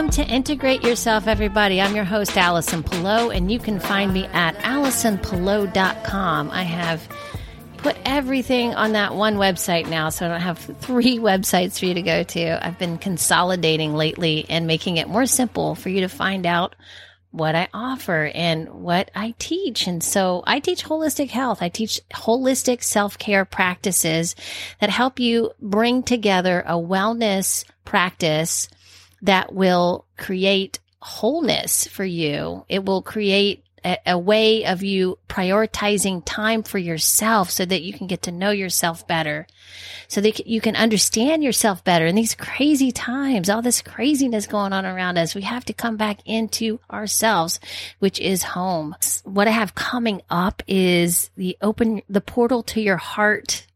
Welcome to Integrate Yourself, everybody. I'm your host, Allison Pillow, and you can find me at AllisonPillow.com. I have put everything on that one website now, so I don't have three websites for you to go to. I've been consolidating lately and making it more simple for you to find out what I offer and what I teach. And so I teach holistic health. I teach holistic self care practices that help you bring together a wellness practice that will create wholeness for you. It will create a, way of you prioritizing time for yourself so that you can get to know yourself better, so that you can understand yourself better in these crazy times, all this craziness going on around us. We have to come back into ourselves, which is home. What I have coming up is the open, the portal to your heart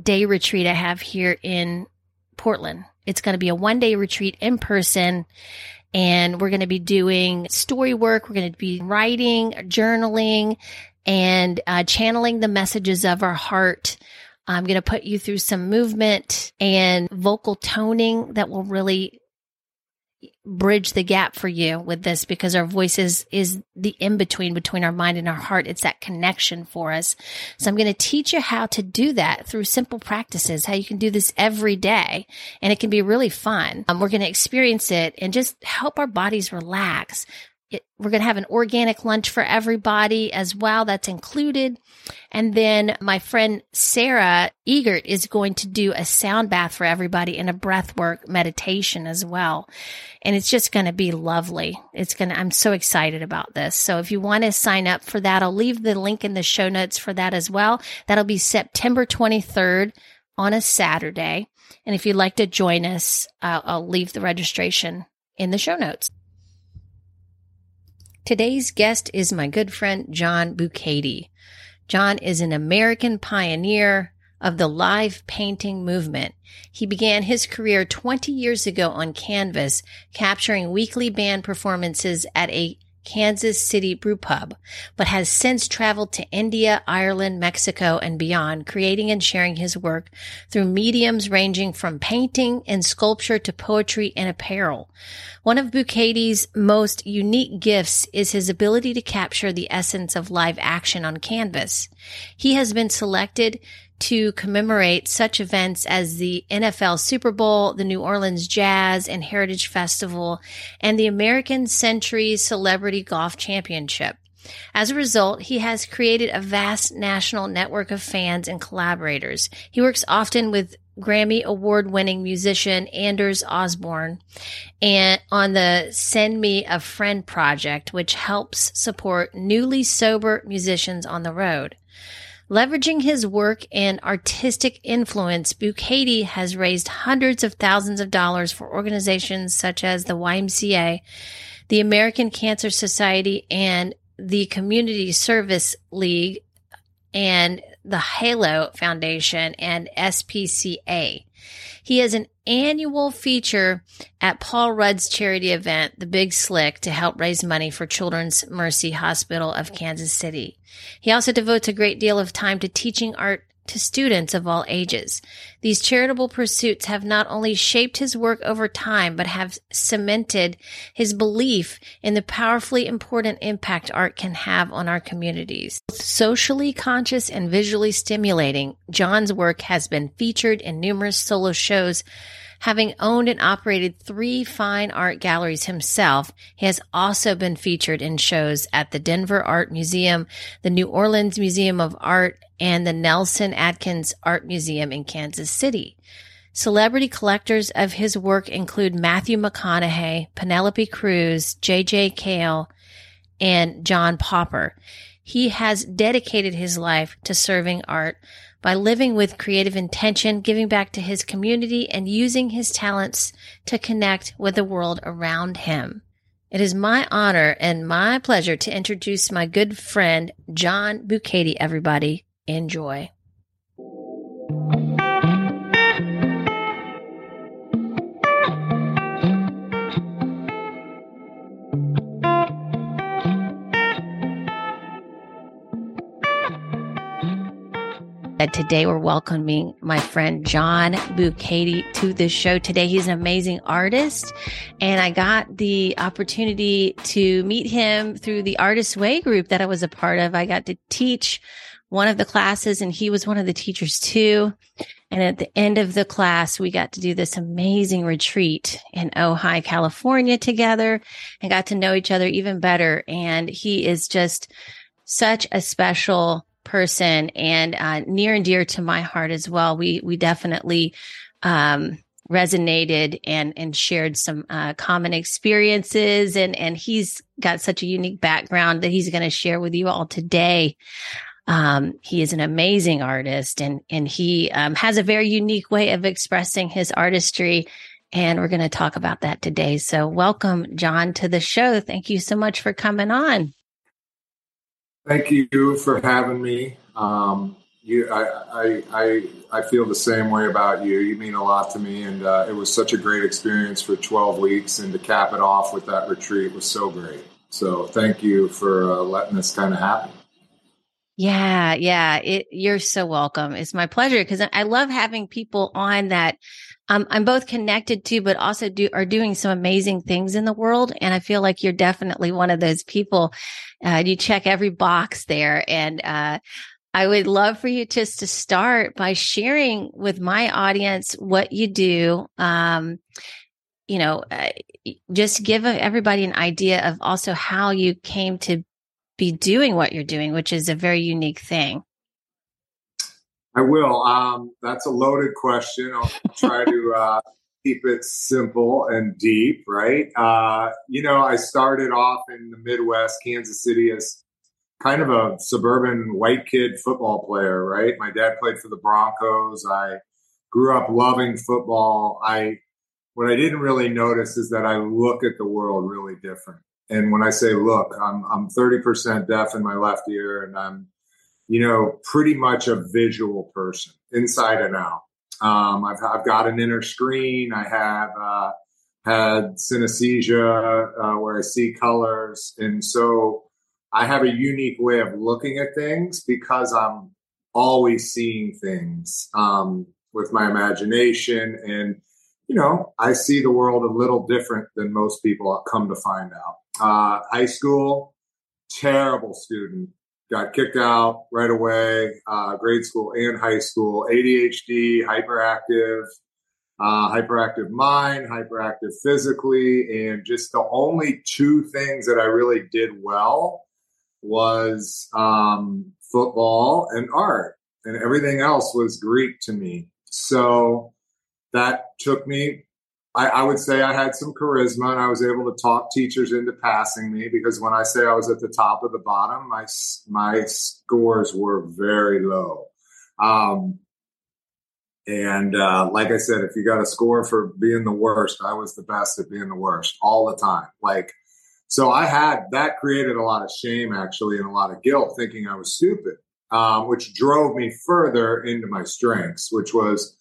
day retreat I have here in Portland. It's going to be a one day retreat in person and we're going to be doing story work. We're going to be writing, journaling, and uh, channeling the messages of our heart. I'm going to put you through some movement and vocal toning that will really bridge the gap for you with this because our voices is the in between between our mind and our heart. It's that connection for us. So I'm going to teach you how to do that through simple practices, how you can do this every day and it can be really fun. Um, we're going to experience it and just help our bodies relax. It, we're going to have an organic lunch for everybody as well. That's included. And then my friend Sarah Egert is going to do a sound bath for everybody and a breath work meditation as well. And it's just going to be lovely. It's going to, I'm so excited about this. So if you want to sign up for that, I'll leave the link in the show notes for that as well. That'll be September 23rd on a Saturday. And if you'd like to join us, uh, I'll leave the registration in the show notes. Today's guest is my good friend John Bukaty. John is an American pioneer of the live painting movement. He began his career 20 years ago on canvas, capturing weekly band performances at a Kansas City brew pub, but has since traveled to India, Ireland, Mexico, and beyond, creating and sharing his work through mediums ranging from painting and sculpture to poetry and apparel. One of Bukaty's most unique gifts is his ability to capture the essence of live action on canvas. He has been selected to commemorate such events as the NFL Super Bowl, the New Orleans Jazz and Heritage Festival, and the American Century Celebrity Golf Championship. As a result, he has created a vast national network of fans and collaborators. He works often with Grammy award winning musician Anders Osborne and on the Send Me a Friend project, which helps support newly sober musicians on the road. Leveraging his work and artistic influence, Bukaty has raised hundreds of thousands of dollars for organizations such as the YMCA, the American Cancer Society, and the Community Service League, and the Halo Foundation and SPCA. He has an annual feature at Paul Rudd's charity event, The Big Slick, to help raise money for Children's Mercy Hospital of Kansas City. He also devotes a great deal of time to teaching art to students of all ages. These charitable pursuits have not only shaped his work over time, but have cemented his belief in the powerfully important impact art can have on our communities. Socially conscious and visually stimulating, John's work has been featured in numerous solo shows Having owned and operated three fine art galleries himself, he has also been featured in shows at the Denver Art Museum, the New Orleans Museum of Art, and the Nelson Atkins Art Museum in Kansas City. Celebrity collectors of his work include Matthew McConaughey, Penelope Cruz, J.J. Cale, and John Popper. He has dedicated his life to serving art by living with creative intention, giving back to his community, and using his talents to connect with the world around him. It is my honor and my pleasure to introduce my good friend, John Bukaty, everybody. Enjoy. Today, we're welcoming my friend John Bukaty to the show today. He's an amazing artist, and I got the opportunity to meet him through the Artist Way group that I was a part of. I got to teach one of the classes, and he was one of the teachers too. And at the end of the class, we got to do this amazing retreat in Ojai, California together and got to know each other even better. And he is just such a special person and uh, near and dear to my heart as well. We we definitely um, resonated and and shared some uh, common experiences, and and he's got such a unique background that he's going to share with you all today. Um, he is an amazing artist, and and he um, has a very unique way of expressing his artistry. And we're going to talk about that today. So, welcome, John, to the show. Thank you so much for coming on. Thank you for having me. Um, you, I, I, I, I, feel the same way about you. You mean a lot to me, and uh, it was such a great experience for 12 weeks, and to cap it off with that retreat was so great. So thank you for uh, letting this kind of happen. Yeah, yeah. It, you're so welcome. It's my pleasure because I love having people on that um, I'm both connected to, but also do are doing some amazing things in the world. And I feel like you're definitely one of those people. Uh, you check every box there, and uh, I would love for you just to start by sharing with my audience what you do. Um, you know, uh, just give everybody an idea of also how you came to be doing what you're doing, which is a very unique thing. I will. Um, that's a loaded question. I'll try to uh, keep it simple and deep, right? Uh, you know, I started off in the Midwest, Kansas City, as kind of a suburban white kid football player, right? My dad played for the Broncos. I grew up loving football. I what I didn't really notice is that I look at the world really different. And when I say look, I'm I'm 30% deaf in my left ear and I'm you know, pretty much a visual person inside and out. Um, I've, I've got an inner screen. I have uh, had synesthesia uh, where I see colors. And so I have a unique way of looking at things because I'm always seeing things um, with my imagination. And, you know, I see the world a little different than most people come to find out. Uh, high school, terrible student, got kicked out right away, uh, grade school and high school, ADHD, hyperactive, uh, hyperactive mind, hyperactive physically. And just the only two things that I really did well was um, football and art. And everything else was Greek to me. So that took me I, I, would say I had some charisma and I was able to talk teachers into passing me because when I say I was at the top of the bottom, my my scores were very low. Um, and uh, like I said, if you got a score for being the worst, I was the best at being the worst all the time. Like, so I had that created a lot of shame actually and a lot of guilt, thinking I was stupid, um, which drove me further into my strengths, which was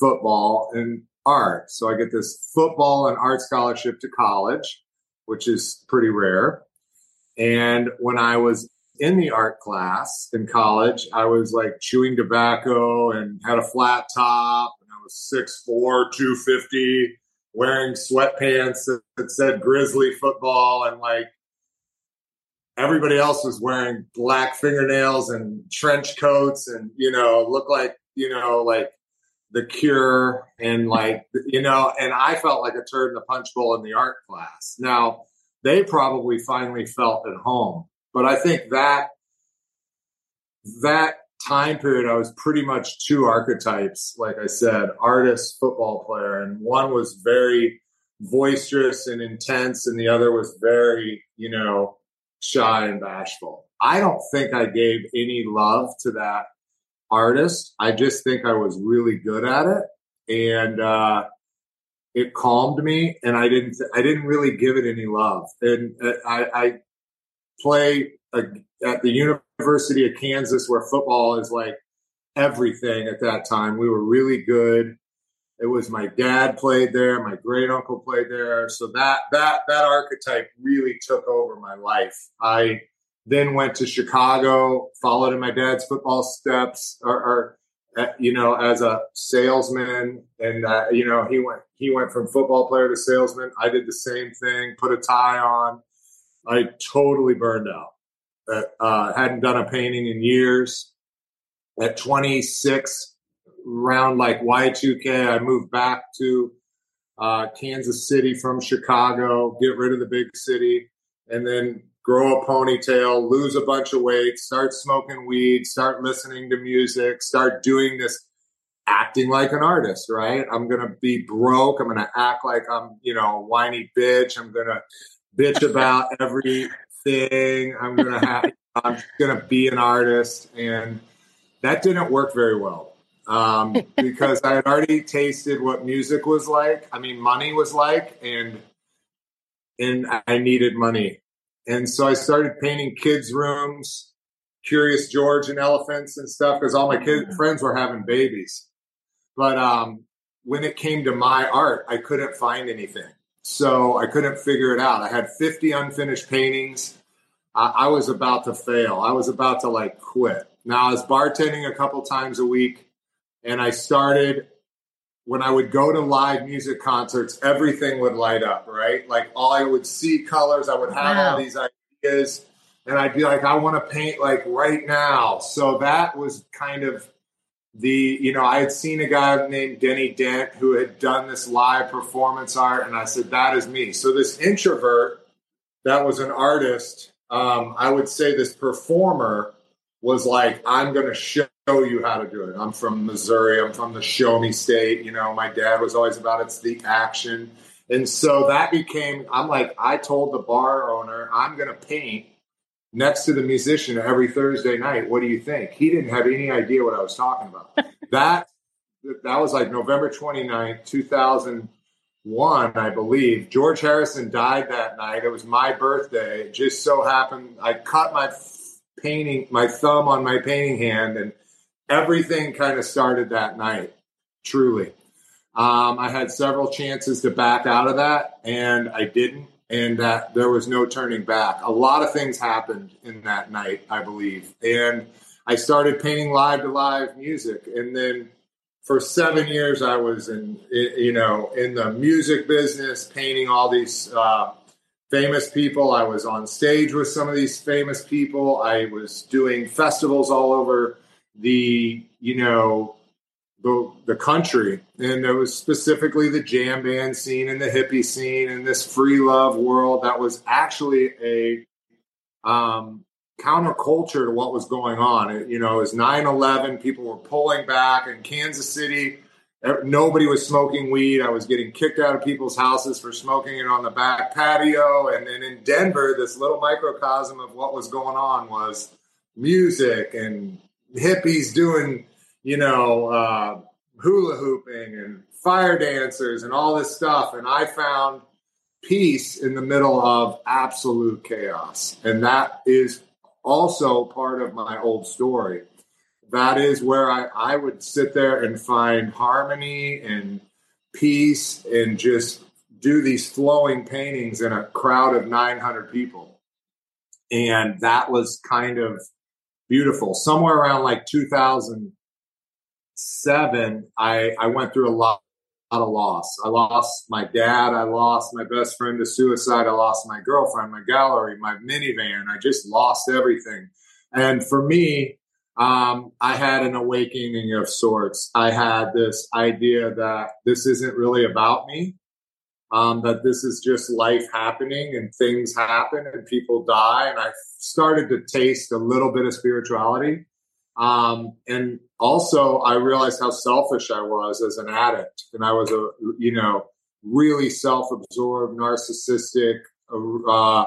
football and art. So I get this football and art scholarship to college, which is pretty rare. And when I was in the art class in college, I was like chewing tobacco and had a flat top. And I was 6'4, 250, wearing sweatpants that, said Grizzly football. And like everybody else was wearing black fingernails and trench coats and, you know, look like, you know, like the Cure and like you know, and I felt like a turd in the punch bowl in the art class. Now they probably finally felt at home, but I think that that time period I was pretty much two archetypes, like I said, artist, football player, and one was very boisterous and intense, and the other was very you know shy and bashful. I don't think I gave any love to that artist. I just think I was really good at it, and uh, it calmed me. And I didn't I didn't really give it any love. And uh, I, I play a, at the University of Kansas, where football is like everything at that time. We were really good. It was my dad played there, my great uncle played there, so that that that archetype really took over my life. I then went to Chicago, followed in my dad's football steps, or, or uh, you know, as a salesman, and uh, you know, he went he went from football player to salesman. I did the same thing. Put a tie on. I totally burned out. Uh, hadn't done a painting in years. At 26, around like Y2K, I moved back to uh, Kansas City from Chicago, get rid of the big city, and then grow a ponytail, lose a bunch of weight, start smoking weed, start listening to music, start doing this acting like an artist, right? I'm going to be broke. I'm going to act like I'm, you know, a whiny bitch. I'm going to bitch about everything. I'm going to have, I'm going to be an artist. And that didn't work very well um, because I had already tasted what music was like. I mean, money was like, and, and I needed money and so I started painting kids' rooms, Curious George and elephants and stuff because all my kids mm. friends were having babies. But um, when it came to my art, I couldn't find anything. So I couldn't figure it out. I had 50 unfinished paintings. I, I was about to fail. I was about to like quit. Now I was bartending a couple times a week and I started when I would go to live music concerts, everything would light up, right? Like all I would see colors, I would have wow. all these ideas, and I'd be like, I want to paint like right now. So that was kind of the, you know, I had seen a guy named Denny Dent who had done this live performance art, and I said, that is me. So this introvert that was an artist, um, I would say this performer was like, I'm going to show you how to do it. I'm from Missouri. I'm from the show me state. You know, my dad was always about it's the action. And so that became, I'm like, I told the bar owner, I'm going to paint next to the musician every Thursday night. What do you think? He didn't have any idea what I was talking about. that, that was like November 29th, 2001, I believe. George Harrison died that night. It was my birthday. It just so happened I cut my painting, my thumb on my painting hand, and everything kind of started that night, truly. Um, I had several chances to back out of that, and I didn't. And that there was no turning back. A lot of things happened in that night, I believe. And I started painting live to live music. And then for seven years, I was in, you know, in the music business, painting all these uh, famous people. I was on stage with some of these famous people. I was doing festivals all over the, you know, the, the country. And it was specifically the jam band scene and the hippie scene and this free love world that was actually a um, counterculture to what was going on. It, you know, it was 9 11, people were pulling back in Kansas City nobody was smoking weed. I was getting kicked out of people's houses for smoking it on the back patio. And then in Denver, this little microcosm of what was going on was music and hippies doing, you know, uh, hula hooping and fire dancers and all this stuff. And I found peace in the middle of absolute chaos. And that is also part of my old story that is where I, I would sit there and find harmony and peace and just do these flowing paintings in a crowd of 900 people. And that was kind of beautiful. Somewhere around like 2007, I, I went through a lot, lot of loss. I lost my dad. I lost my best friend to suicide. I lost my girlfriend, my gallery, my minivan. I just lost everything. And for me, um, I had an awakening of sorts. I had this idea that this isn't really about me, um, that this is just life happening and things happen and people die. And I started to taste a little bit of spirituality. Um, and also, I realized how selfish I was as an addict. And I was a, you know, really self absorbed, narcissistic, uh,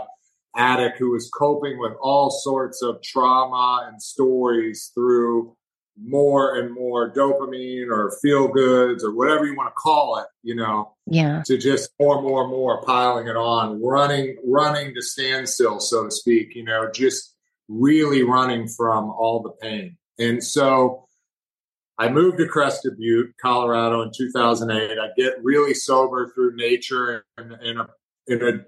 addict who was coping with all sorts of trauma and stories through more and more dopamine or feel goods or whatever you want to call it, you know. Yeah. To just more and more and more piling it on, running, running to standstill, so to speak, you know, just really running from all the pain. And so I moved to Crested Butte, Colorado in 2008. I get really sober through nature and in a, in a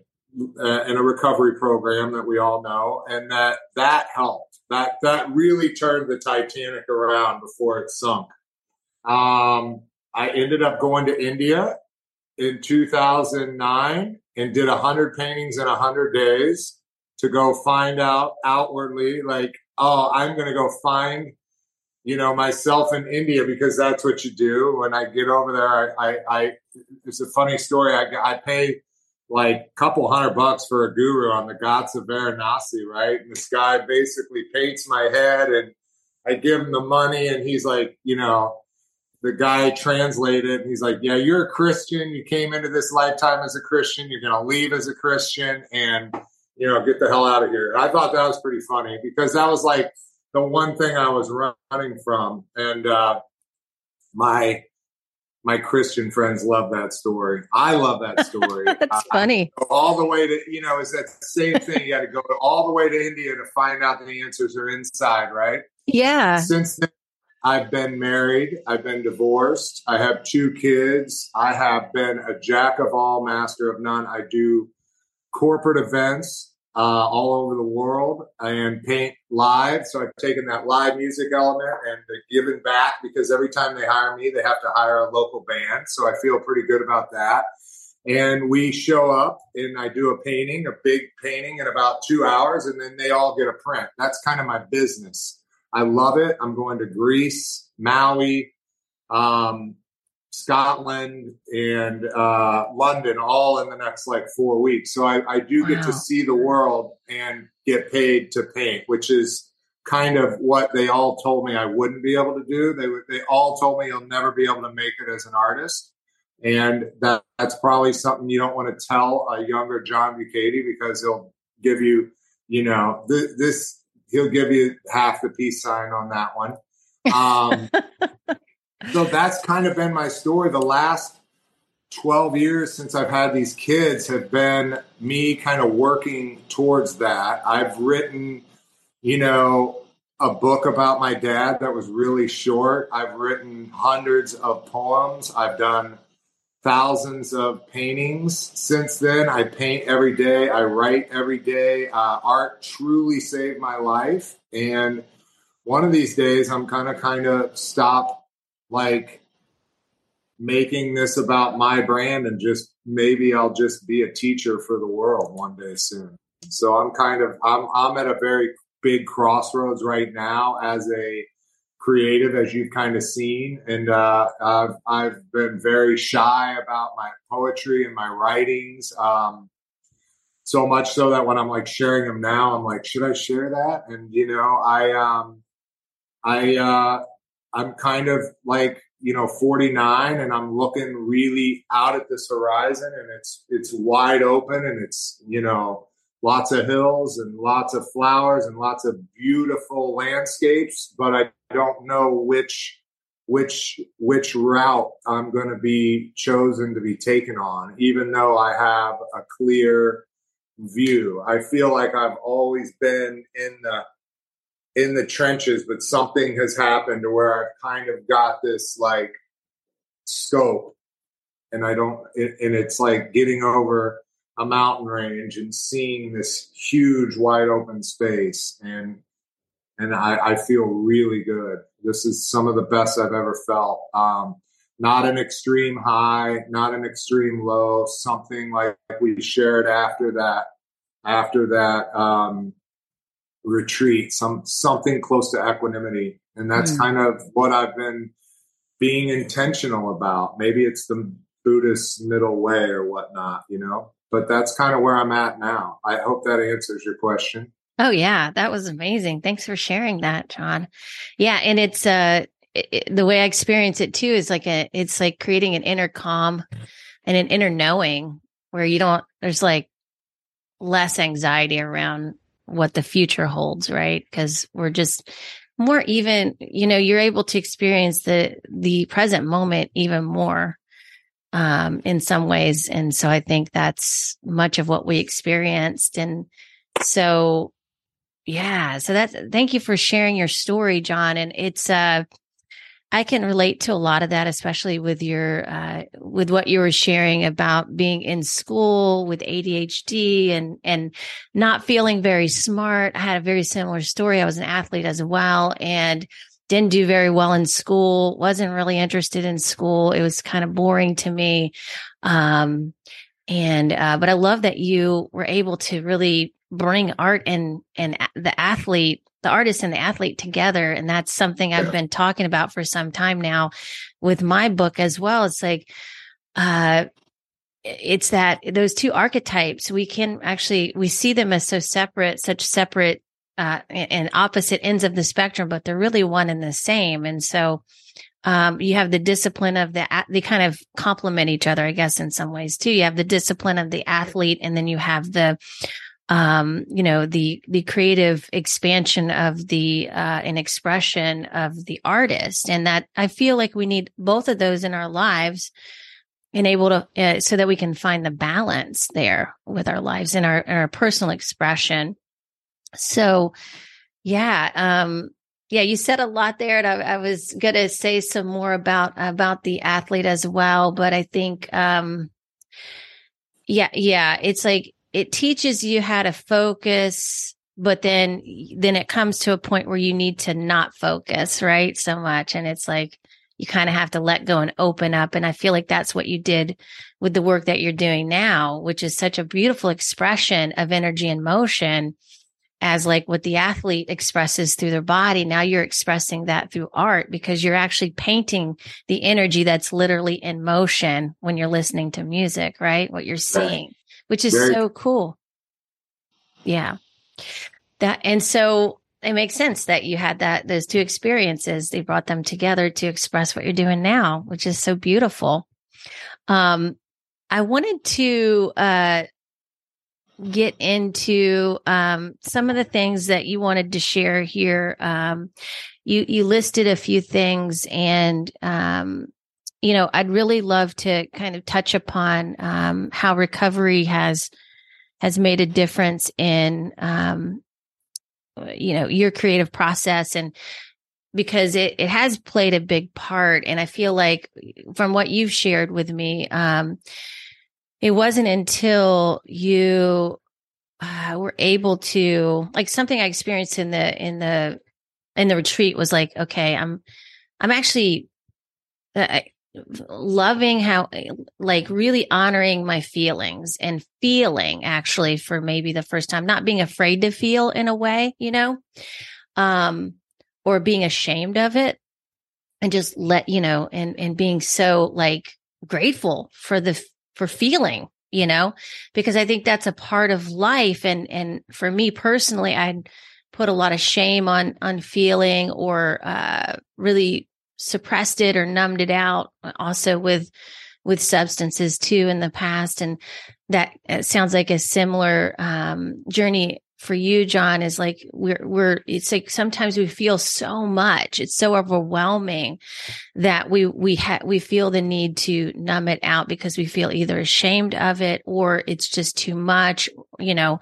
uh, in a recovery program that we all know, and that that helped. That that really turned the Titanic around before it sunk. Um, I ended up going to India in 2009 and did 100 paintings in 100 days to go find out outwardly, like, oh, I'm going to go find, you know, myself in India because that's what you do. When I get over there, I, I, I it's a funny story. I, I pay like a couple hundred bucks for a guru on the Ghats of Varanasi, right? And this guy basically paints my head and I give him the money and he's like, you know, the guy translated and he's like, Yeah, you're a Christian. You came into this lifetime as a Christian. You're going to leave as a Christian and, you know, get the hell out of here. And I thought that was pretty funny because that was like the one thing I was running from. And, uh, my, my Christian friends love that story. I love that story. That's uh, funny. all the way to, you know, is that same thing. You got to go all the way to India to find out the answers are inside, right? Yeah. Since then, I've been married. I've been divorced. I have two kids. I have been a jack of all, master of none. I do corporate events uh, all over the world and paint live. So I've taken that live music element and given back because every time they hire me, they have to hire a local band. So I feel pretty good about that. And we show up and I do a painting, a big painting in about two hours, and then they all get a print. That's kind of my business. I love it. I'm going to Greece, Maui, um, Scotland, and uh, London all in the next like four weeks. So I, I do wow. get to see the world and get paid to paint, which is kind of what they all told me I wouldn't be able to do. They they all told me you'll never be able to make it as an artist. And that, that's probably something you don't want to tell a younger John Bukaty because he'll give you, you know, th- this he'll give you half the peace sign on that one. Um, so that's kind of been my story. The last 12 years since I've had these kids have been me kind of working towards that. I've written, you know, a book about my dad that was really short. I've written hundreds of poems. I've done thousands of paintings since then. I paint every day, I write every day. Uh, art truly saved my life. And one of these days, I'm kind of kind of stop like making this about my brand and just maybe I'll just be a teacher for the world one day soon. So I'm kind of I'm I'm at a very big crossroads right now as a creative, as you've kind of seen. And uh, I've, I've been very shy about my poetry and my writings. Um, so much so that when I'm like sharing them now, I'm like, should I share that? And you know, I um, I uh, I'm kind of like you know 49 and i'm looking really out at this horizon and it's it's wide open and it's you know lots of hills and lots of flowers and lots of beautiful landscapes, but I don't know which which which route I'm going to be chosen to be taken on even though I have a clear view. I feel like I've always been in the in the trenches but something has happened to where I've kind of got this like scope and I don't and it's like getting over a mountain range and seeing this huge wide open space and and I, I, feel really good. This is some of the best I've ever felt. Um, not an extreme high, not an extreme low. Something like we shared after that, after that um, retreat. Some something close to equanimity, and that's mm. kind of what I've been being intentional about. Maybe it's the Buddhist middle way or whatnot, you know but that's kind of where I'm at now. I hope that answers your question. Oh yeah, that was amazing. Thanks for sharing that, John. Yeah, and it's uh it, the way I experience it too is like a it's like creating an inner calm and an inner knowing where you don't there's like less anxiety around what the future holds, right? Cuz we're just more even, you know, you're able to experience the the present moment even more um, in some ways. And so I think that's much of what we experienced. And so, yeah, so that's, thank you for sharing your story, John. And it's, uh, I can relate to a lot of that, especially with your, uh, with what you were sharing about being in school with ADHD and, and not feeling very smart. I had a very similar story. I was an athlete as well. And didn't do very well in school, wasn't really interested in school. It was kind of boring to me. Um, and, uh, but I love that you were able to really bring art and, and the athlete, the artist and the athlete together. And that's something I've been talking about for some time now with my book as well. It's like, uh, it's that those two archetypes we can actually we see them as so separate such separate uh, and opposite ends of the spectrum, but they're really one and the same. And so, um, you have the discipline of the, they kind of complement each other, I guess, in some ways too. You have the discipline of the athlete and then you have the, um, you know, the, the creative expansion of the, uh, and expression of the artist. And that I feel like we need both of those in our lives and able to, uh, so that we can find the balance there with our lives and our, our personal expression so, yeah, um, yeah, you said a lot there, and I, I was going to say some more about about the athlete as well. But I think, um, yeah, yeah, it's like it teaches you how to focus, but then then it comes to a point where you need to not focus, right, so much, and it's like you kind of have to let go and open up. And I feel like that's what you did with the work that you're doing now, which is such a beautiful expression of energy and motion as like what the athlete expresses through their body. Now you're expressing that through art because you're actually painting the energy that's literally in motion when you're listening to music, right? What you're seeing, which is Very- so cool. Yeah. That, and so it makes sense that you had that, those two experiences. They brought them together to express what you're doing now, which is so beautiful. Um, I wanted to, uh, get into um, some of the things that you wanted to share here. Um, you you listed a few things, and um, you know, I'd really love to kind of touch upon um, how recovery has has made a difference in um, you know your creative process and because it, it has played a big part. And i feel like from what you've shared with me um, it wasn't until you uh, were able to like something I experienced in the in the in the retreat was like okay I'm I'm actually uh, loving how like really honoring my feelings and feeling actually for maybe the first time not being afraid to feel in a way you know um or being ashamed of it and just let you know and and being so like grateful for the for feeling, you know, because I think that's a part of life. And, and for me personally, I put a lot of shame on, on feeling or, uh, really suppressed it or numbed it out also with, with substances too in the past. And that sounds like a similar, um, journey for you, John, is like we're we're it's like sometimes we feel so much. It's so overwhelming that we we ha- we feel the need to numb it out because we feel either ashamed of it or it's just too much, you know,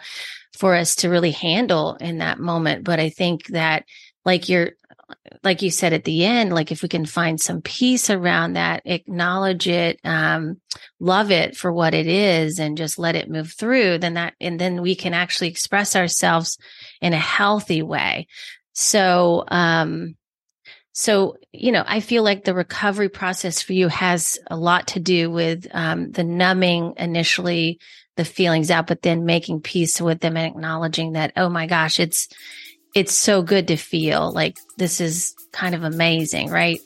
for us to really handle in that moment. But I think that like you're like you said at the end, like if we can find some peace around that, acknowledge it, um, love it for what it is and just let it move through, then that, and then we can actually express ourselves in a healthy way. So, um, so, you know, I feel like the recovery process for you has a lot to do with um, the numbing initially the feelings out, but then making peace with them and acknowledging that, oh my gosh, it's, it's so good to feel like this is kind of amazing, right?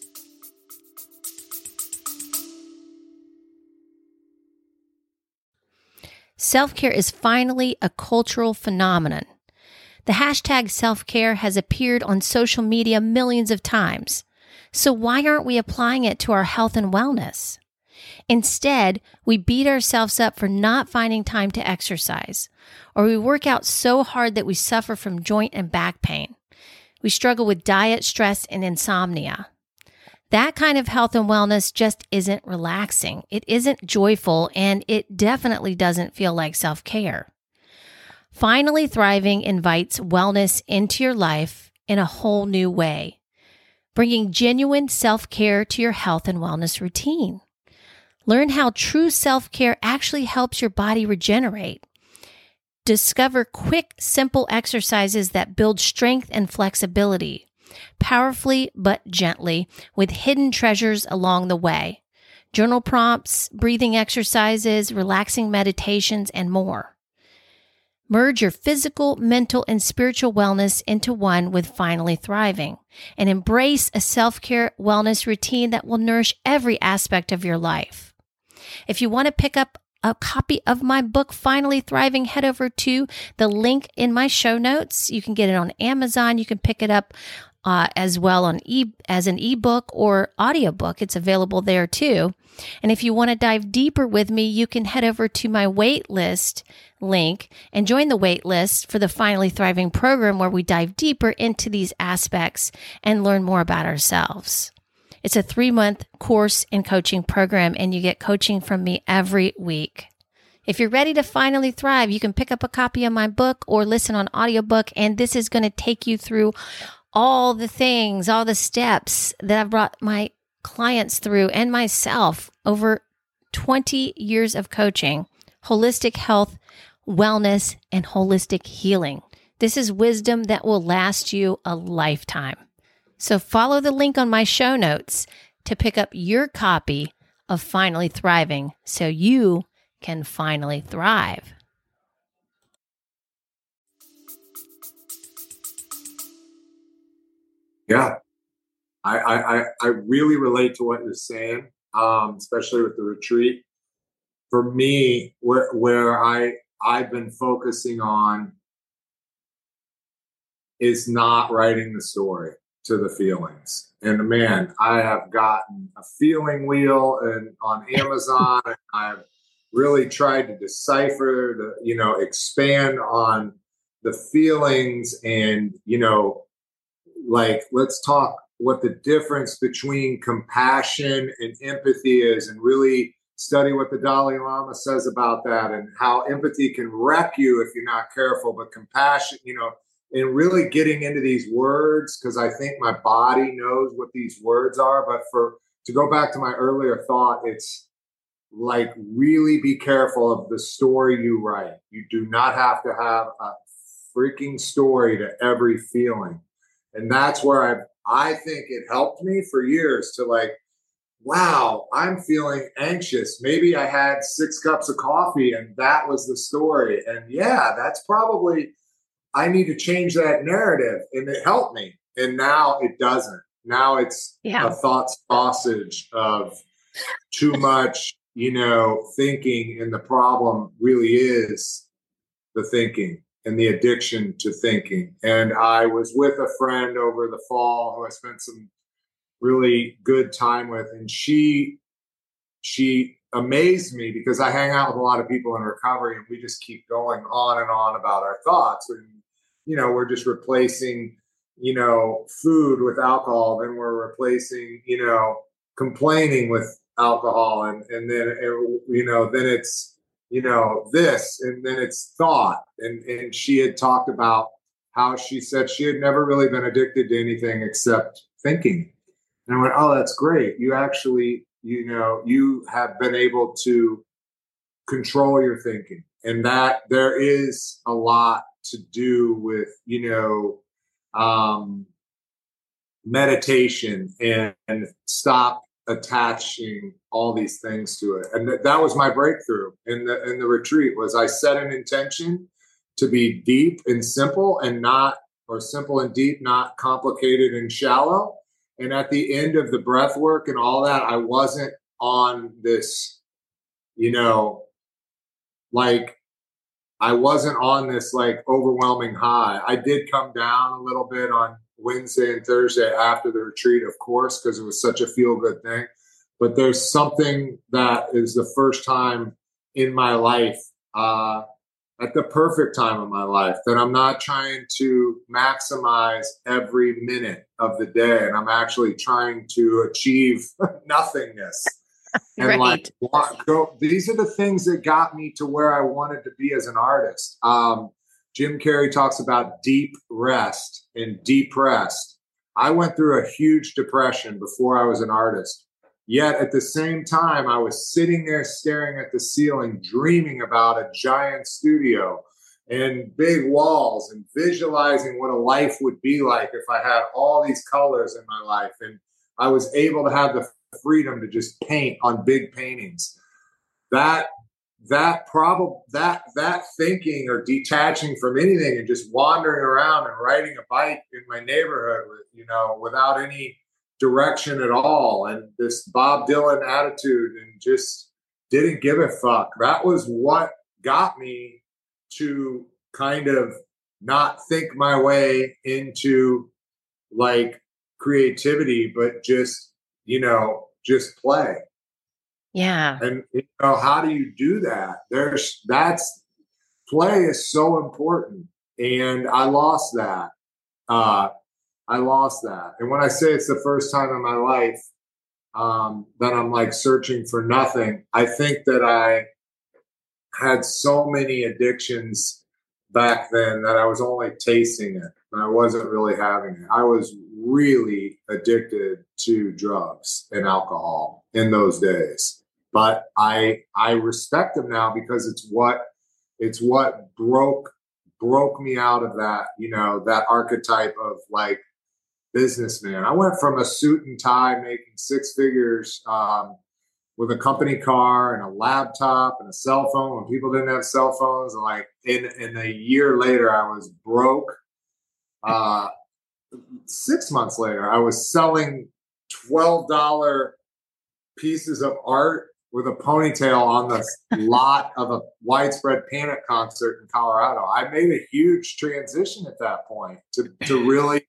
Self care is finally a cultural phenomenon. The hashtag self care has appeared on social media millions of times. So why aren't we applying it to our health and wellness? Instead, we beat ourselves up for not finding time to exercise, or we work out so hard that we suffer from joint and back pain. We struggle with diet, stress, and insomnia. That kind of health and wellness just isn't relaxing. It isn't joyful, and it definitely doesn't feel like self care. Finally Thriving invites wellness into your life in a whole new way, bringing genuine self care to your health and wellness routine. Learn how true self care actually helps your body regenerate. Discover quick, simple exercises that build strength and flexibility. powerfully but gently, with hidden treasures along the way. Journal prompts, breathing exercises, relaxing meditations, and more. Merge your physical, mental, and spiritual wellness into one with Finally Thriving and embrace a self care wellness routine that will nourish every aspect of your life. If you want to pick up a copy of my book, Finally Thriving, head over to the link in my show notes. You can get it on Amazon. You can pick it up uh, as well on e as an ebook or audiobook. It's available there too. And if you want to dive deeper with me, you can head over to my waitlist link and join the waitlist for the Finally Thriving program where we dive deeper into these aspects and learn more about ourselves. It's a three month course and coaching program, and you get coaching from me every week. If you're ready to finally thrive, you can pick up a copy of my book or listen on audiobook, and this is going to take you through all the things, all the steps that I've brought my clients through and myself over 20 years of coaching, holistic health, wellness, and holistic healing. This is wisdom that will last you a lifetime. So follow the link on my show notes to pick up your copy of Finally Thriving so you can finally thrive. Yeah, I, I, I really relate to what you're saying, um, especially with the retreat. For me, where where I I've been focusing on is not writing the story to the feelings. And man, I have gotten a feeling wheel and on Amazon. I've really tried to decipher the, you know, expand on the feelings and, you know, like let's talk what the difference between compassion and empathy is and really study what the Dalai Lama says about that and how empathy can wreck you if you're not careful, but compassion, you know, and really getting into these words because I think my body knows what these words are. But for to go back to my earlier thought, it's like really be careful of the story you write. You do not have to have a freaking story to every feeling. And that's where I I think it helped me for years to like, wow, I'm feeling anxious. Maybe I had six cups of coffee and that was the story. And yeah, that's probably I need to change that narrative. And it helped me. And now it doesn't. Now it's yeah. a thought sausage of too much, you know, thinking. And the problem really is the thinking and the addiction to thinking. And I was with a friend over the fall who I spent some really good time with. And she, she amazed me because I hang out with a lot of people in recovery and we just keep going on and on about our thoughts. And you know, we're just replacing, you know, food with alcohol, then we're replacing, you know, complaining with alcohol, and and then it, you know, then it's you know this, and then it's thought, and and she had talked about how she said she had never really been addicted to anything except thinking, and I went, oh, that's great. You actually, you know, you have been able to control your thinking. And that there is a lot to do with you know um, meditation and, and, stop attaching all these things to it. And th- that was my breakthrough in the in the retreat was i set an intention to be deep and simple and not or simple and deep not complicated and shallow and at the end of the breath work and all that i wasn't on this you know like I wasn't on this like overwhelming high. I did come down a little bit on Wednesday and Thursday after the retreat, of course, because it was such a feel good thing. But there's something that is the first time in my life, uh, at the perfect time of my life, that I'm not trying to maximize every minute of the day. And I'm actually trying to achieve nothingness and right. like go, these are the things that got me to where I wanted to be as an artist. Um, Jim Carrey talks about deep rest and depressed. I went through a huge depression before I was an artist. Yet at the same time, I was sitting there staring at the ceiling, dreaming about a giant studio and big walls and visualizing what a life would be like if I had all these colors in my life. And I was able to have the freedom to just paint on big paintings. That that problem that that thinking or detaching from anything and just wandering around and riding a bike in my neighborhood with you know without any direction at all and this bob dylan attitude and just didn't give a fuck that was what got me to kind of not think my way into like creativity but just you know just play yeah. And you know, how do you do that? There's that's play is so important. And I lost that. Uh I lost that. And when I say it's the first time in my life um that I'm like searching for nothing, I think that I had so many addictions back then that I was only tasting it. I wasn't really having it. I was really addicted to drugs and alcohol in those days but I I respect them now because it's what it's what broke broke me out of that you know that archetype of like businessman. I went from a suit and tie making six figures um, with a company car and a laptop and a cell phone when people didn't have cell phones. And like in in a year later, I was broke. Uh, six months later, I was selling twelve dollar pieces of art with a ponytail on the lot of a widespread panic concert in Colorado. I made a huge transition at that point to to really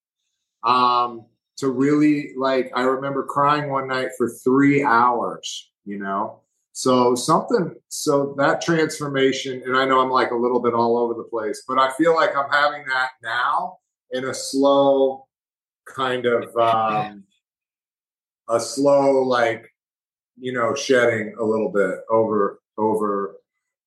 um to really like I remember crying one night for 3 hours, you know. So something so that transformation and I know I'm like a little bit all over the place, but I feel like I'm having that now in a slow kind of um a slow like you know, shedding a little bit over over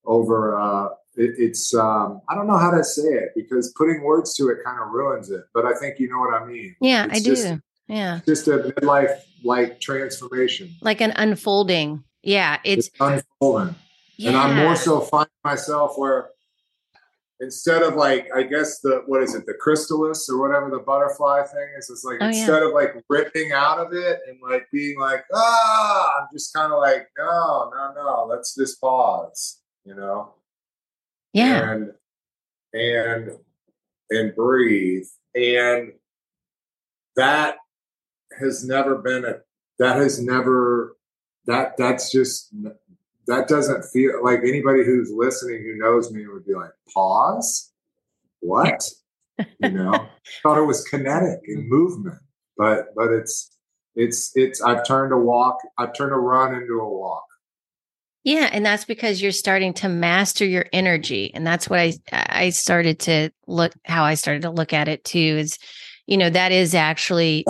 over uh it, it's um i don't know how to say it because putting words to it kind of ruins it but i think you know what i mean. Yeah it's i just, do yeah just a midlife like transformation. Like an unfolding. Yeah it's, it's unfolding. Yeah. and i'm more so finding myself where instead of like I guess the what is it the chrysalis or whatever the butterfly thing is it's like oh, instead yeah. of like ripping out of it and like being like ah I'm just kind of like no no no let's just pause you know yeah and and and breathe and that has never been a that has never that that's just that doesn't feel like anybody who's listening who knows me would be like, pause? What? you know, thought it was kinetic and mm-hmm. movement, but but it's it's it's I've turned a walk, I've turned a run into a walk. Yeah, and that's because you're starting to master your energy, and that's what I I started to look how I started to look at it too. Is you know that is actually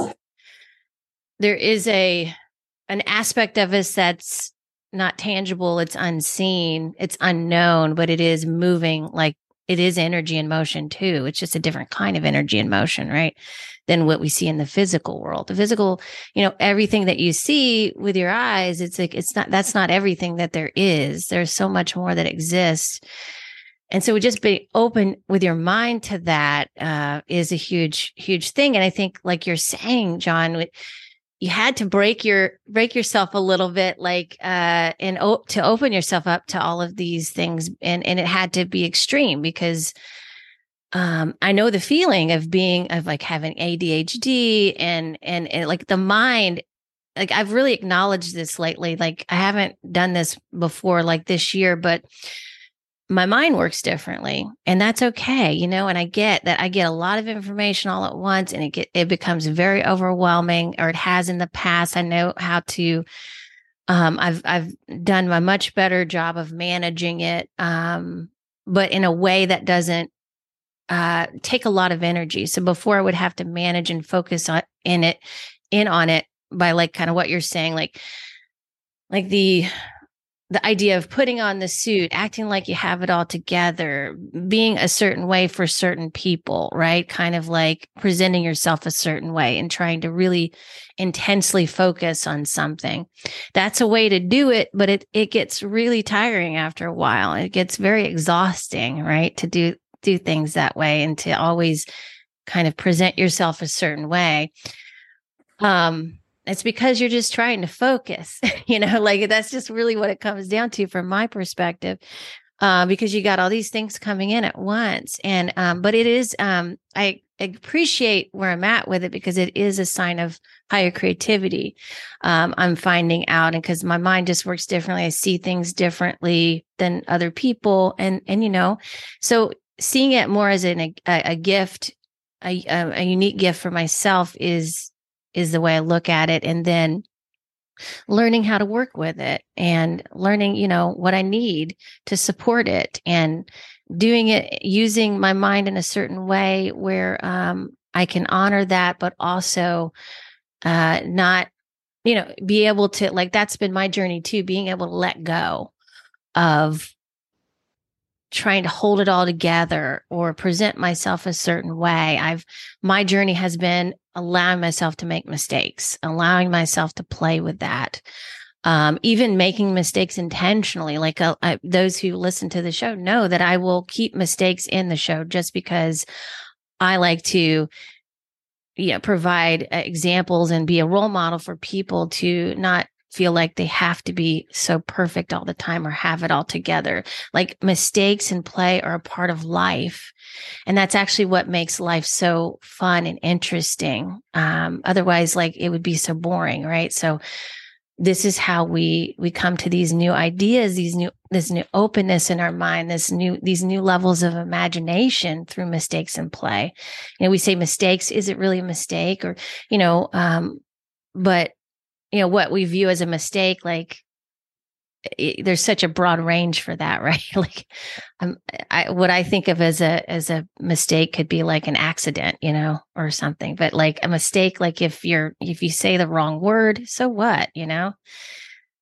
there is a an aspect of us that's not tangible, it's unseen, it's unknown, but it is moving like it is energy in motion too. It's just a different kind of energy in motion, right? Than what we see in the physical world. The physical, you know, everything that you see with your eyes, it's like, it's not, that's not everything that there is. There's so much more that exists. And so just be open with your mind to that uh, is a huge, huge thing. And I think, like you're saying, John, you had to break your break yourself a little bit like uh and to open yourself up to all of these things. And and it had to be extreme because um i know the feeling of being of like having adhd and and, and like the mind like i've really acknowledged this lately. Like i haven't done this before like this year but my mind works differently and that's okay you know and i get that i get a lot of information all at once and it get, it becomes very overwhelming or it has in the past i know how to um, i've i've done a much better job of managing it um, but in a way that doesn't uh, take a lot of energy. So before i would have to manage and focus on in it in on it by like kind of what you're saying like like the the idea of putting on the suit, acting like you have it all together, being a certain way for certain people, right? Kind of like presenting yourself a certain way and trying to really intensely focus on something. That's a way to do it, but it it gets really tiring after a while. It gets very exhausting, right? To do do things that way and to always kind of present yourself a certain way. Um, it's because you're just trying to focus, you know, like that's just really what it comes down to from my perspective. Uh, because you got all these things coming in at once. And, um, but it is, um, I appreciate where I'm at with it because it is a sign of higher creativity. Um, I'm finding out, and because my mind just works differently, I see things differently than other people, and and you know, so seeing it more as an, a, a gift, a, a unique gift for myself is is the way I look at it, and then learning how to work with it and learning you know what i need to support it and doing it using my mind in a certain way where um, i can honor that but also uh, not you know be able to like that's been my journey too being able to let go of trying to hold it all together or present myself a certain way. I've my journey has been allowing myself to make mistakes allowing myself to play with that um, even making mistakes intentionally. Like uh, I, those who listen to the show know that I will keep mistakes in the show just because I like to yeah, provide uh, examples and be a role model for people to not feel like they have to be so perfect all the time or have it all together. Like mistakes and play are a part of life. And that's actually what makes life so fun and interesting. Um, otherwise, like it would be so boring, right? So this is how we we come to these new ideas these new this new openness in our mind this new these new levels of imagination through mistakes and play you know we say mistakes is it really a mistake or you know um but you know what we view as a mistake like it, there's such a broad range for that, right? like, um, I, what I think of as a as a mistake could be like an accident, you know, or something. But like a mistake, like if you're if you say the wrong word, so what, you know?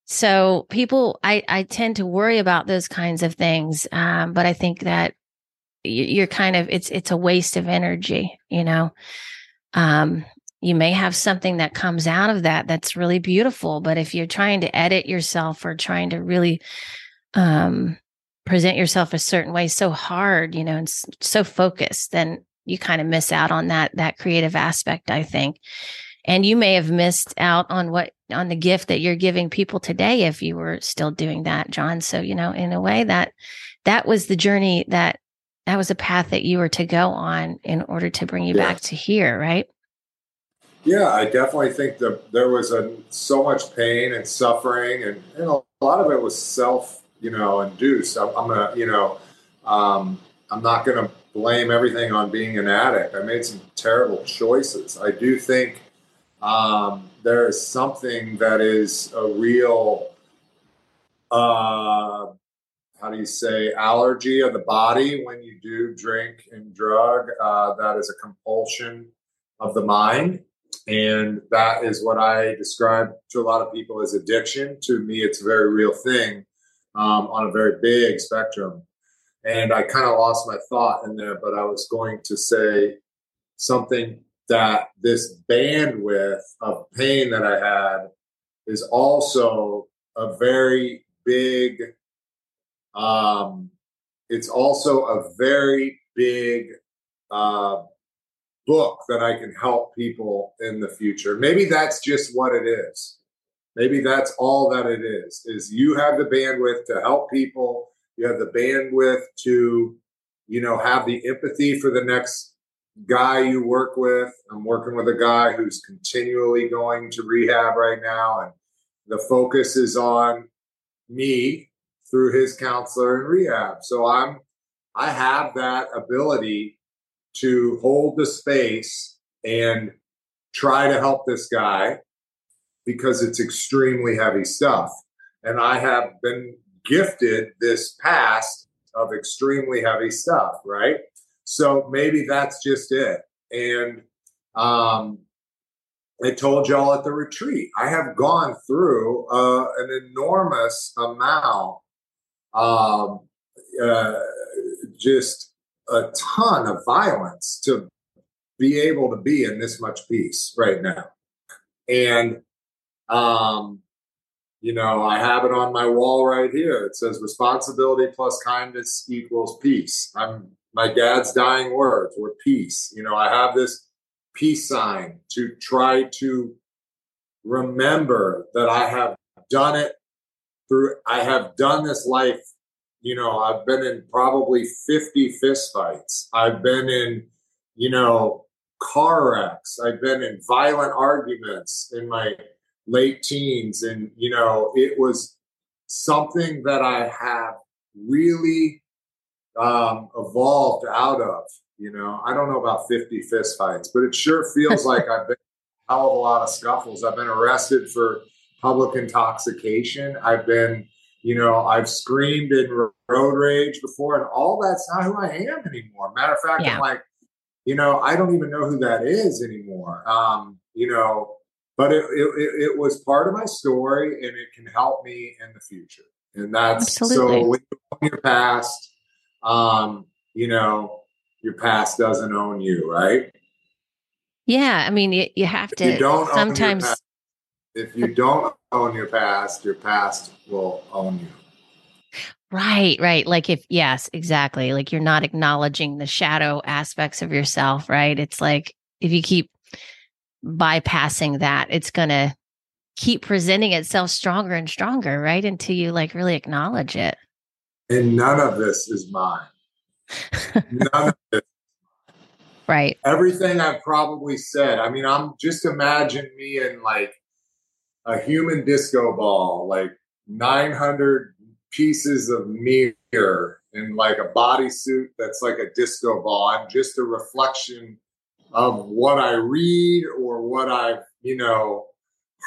So people, I I tend to worry about those kinds of things, um, but I think that you're kind of it's it's a waste of energy, you know. Um, you may have something that comes out of that that's really beautiful but if you're trying to edit yourself or trying to really um, present yourself a certain way so hard you know and so focused then you kind of miss out on that that creative aspect i think. And you may have missed out on what on the gift that you're giving people today if you were still doing that john. So you know in a way that that was the journey that that was a path that you were to go on in order to bring you yeah. back to here right yeah, I definitely think that there was a, so much pain and suffering, and, and a lot of it was self, you know, induced. I'm, I'm gonna, you know, um, I'm not gonna blame everything on being an addict. I made some terrible choices. I do think um, there is something that is a real, uh, how do you say, allergy of the body when you do drink and drug. Uh, that is a compulsion of the mind and that is what I describe to a lot of people as addiction. To me, it's a very real thing um, on a very big spectrum. And I kind of lost my thought in there, but I was going to say something that this bandwidth of pain that I had is also a very big, um, it's also a very big uh, book that I can help people in the future. Maybe that's just what it is. Maybe that's all that it is. Is you have the bandwidth to help people. You have the bandwidth to, you know, have the empathy for the next guy you work with. I'm working with a guy who's continually going to rehab right now and the focus is on me through his counselor in rehab. So I'm I have that ability to hold the space and try to help this guy because it's extremely heavy stuff. And I have been gifted this past of extremely heavy stuff, right? So maybe that's just it. And um, I told y'all at the retreat, I have gone through uh, an enormous amount, um, uh, just a ton of violence to be able to be in this much peace right now. And, um, you know, I have it on my wall right here. It says responsibility plus kindness equals peace. I'm my dad's dying words were peace. You know, I have this peace sign to try to remember that I have done it through, I have done this life. You know, I've been in probably 50 fistfights. I've been in, you know, car wrecks. I've been in violent arguments in my late teens. And, you know, it was something that I have really um, evolved out of. You know, I don't know about 50 fist fights, but it sure feels like I've been a hell of a lot of scuffles. I've been arrested for public intoxication. I've been, you know, I've screamed in road rage before, and all that's not who I am anymore. Matter of fact, yeah. I'm like, you know, I don't even know who that is anymore. Um, you know, but it, it, it was part of my story and it can help me in the future. And that's Absolutely. so your past, um, you know, your past doesn't own you, right? Yeah. I mean, you, you have to you don't sometimes. If you don't own your past, your past will own you. Right, right. Like if yes, exactly. Like you're not acknowledging the shadow aspects of yourself, right? It's like if you keep bypassing that, it's going to keep presenting itself stronger and stronger, right? Until you like really acknowledge it. And none of this is mine. none of this. Right. Everything I've probably said. I mean, I'm just imagine me in like a human disco ball, like 900 pieces of mirror in like a bodysuit that's like a disco ball. I'm just a reflection of what I read or what I've, you know,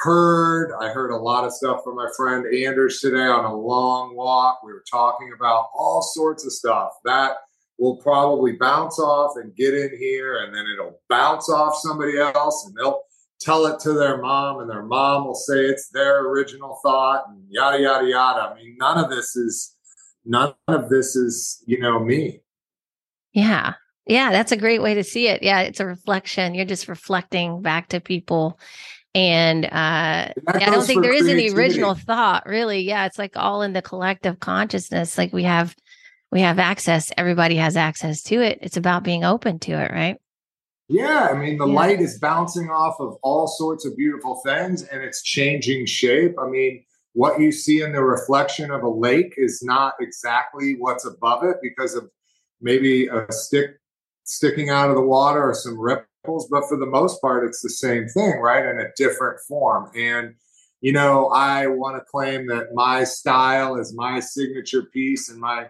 heard. I heard a lot of stuff from my friend Anders today on a long walk. We were talking about all sorts of stuff that will probably bounce off and get in here, and then it'll bounce off somebody else, and they'll tell it to their mom, and their mom will say it's their original thought, and yada yada yada. I mean, none of this is none of this is you know me. Yeah, yeah, that's a great way to see it. Yeah, it's a reflection. You're just reflecting back to people. And uh, I don't think there is any original thought, really. Yeah, it's like all in the collective consciousness. Like we have, we have access. Everybody has access to it. It's about being open to it, right? Yeah, I mean, the yeah. light is bouncing off of all sorts of beautiful things, and it's changing shape. I mean, what you see in the reflection of a lake is not exactly what's above it because of maybe a stick sticking out of the water or some ripples, but for the most part, it's the same thing, right? In a different form. And, you know, I want to claim that my style is my signature piece and my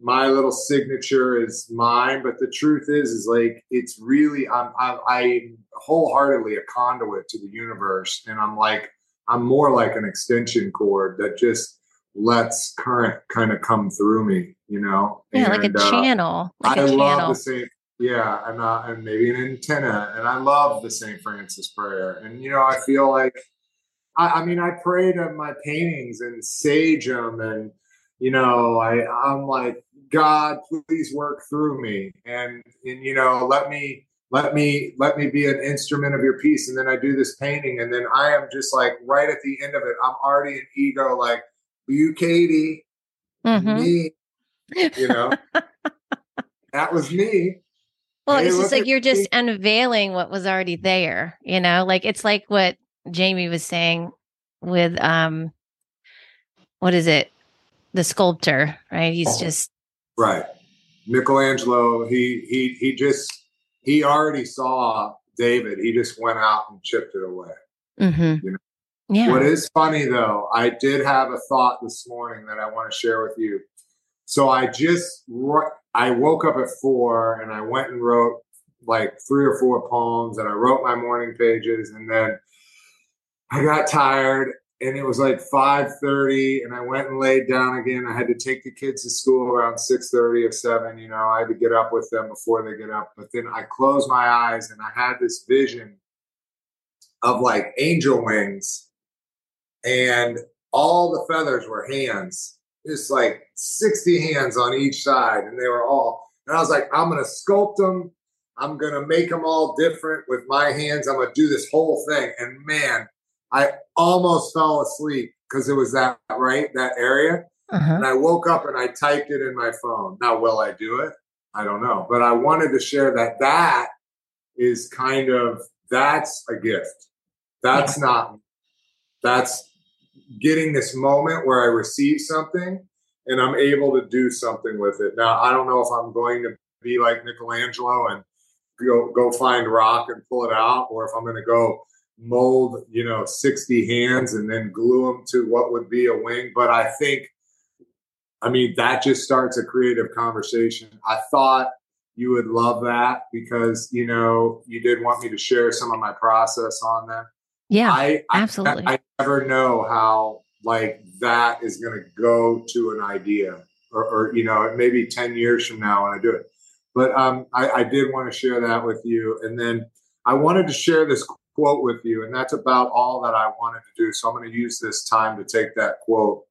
my little signature is mine but the truth is is like it's really i'm i'm, I'm wholeheartedly a conduit to the universe and i'm like i'm more like an extension cord that just lets current kind of come through me you know yeah and, like a uh, channel like I a love channel. the same yeah, and uh, and maybe an antenna. And I love the St. Francis prayer. And you know, I feel like, I, I mean, I pray to my paintings and sage them, and you know, I I'm like, God, please work through me, and and you know, let me let me let me be an instrument of your peace. And then I do this painting, and then I am just like right at the end of it, I'm already an ego, like you, Katie, mm-hmm. me, you know. that was me well, hey, it's just like you're just me. unveiling what was already there, you know? Like it's like what Jamie was saying with um what is it? The sculptor, right? He's oh, just Right. Michelangelo, he he he just he already saw David. He just went out and chipped it away. Mm-hmm. You know? Yeah. What is funny though, I did have a thought this morning that I want to share with you. So I just I woke up at four and I went and wrote like three or four poems and I wrote my morning pages and then I got tired and it was like 5.30 and i went and laid down again i had to take the kids to school around 6.30 or 7 you know i had to get up with them before they get up but then i closed my eyes and i had this vision of like angel wings and all the feathers were hands just like 60 hands on each side, and they were all. And I was like, I'm gonna sculpt them. I'm gonna make them all different with my hands. I'm gonna do this whole thing. And man, I almost fell asleep because it was that right that area. Uh-huh. And I woke up and I typed it in my phone. Now, will I do it? I don't know. But I wanted to share that that is kind of that's a gift. That's yeah. not that's getting this moment where I receive something and I'm able to do something with it. Now I don't know if I'm going to be like Michelangelo and go go find rock and pull it out, or if I'm going to go mold, you know, 60 hands and then glue them to what would be a wing. But I think, I mean, that just starts a creative conversation. I thought you would love that because, you know, you did want me to share some of my process on that. Yeah, I, absolutely. I, I never know how like that is going to go to an idea or, or, you know, maybe 10 years from now when I do it. But um, I, I did want to share that with you. And then I wanted to share this quote with you, and that's about all that I wanted to do. So I'm going to use this time to take that quote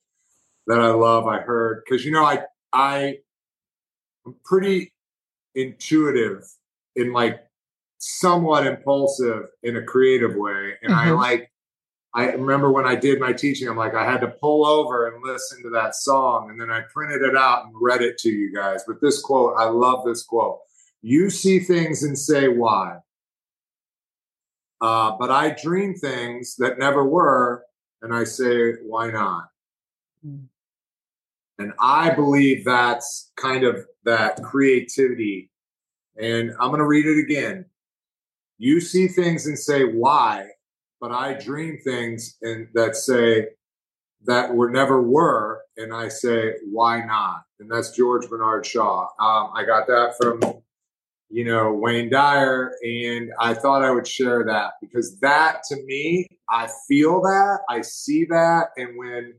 that I love. I heard because you know I I am pretty intuitive in like somewhat impulsive in a creative way, and mm-hmm. I like. I remember when I did my teaching, I'm like, I had to pull over and listen to that song. And then I printed it out and read it to you guys. But this quote, I love this quote. You see things and say why. Uh, but I dream things that never were, and I say, why not? Mm. And I believe that's kind of that creativity. And I'm going to read it again. You see things and say, why? But I dream things and that say, that were never were, and I say, why not? And that's George Bernard Shaw. Um, I got that from you know, Wayne Dyer. And I thought I would share that because that to me, I feel that, I see that. And when,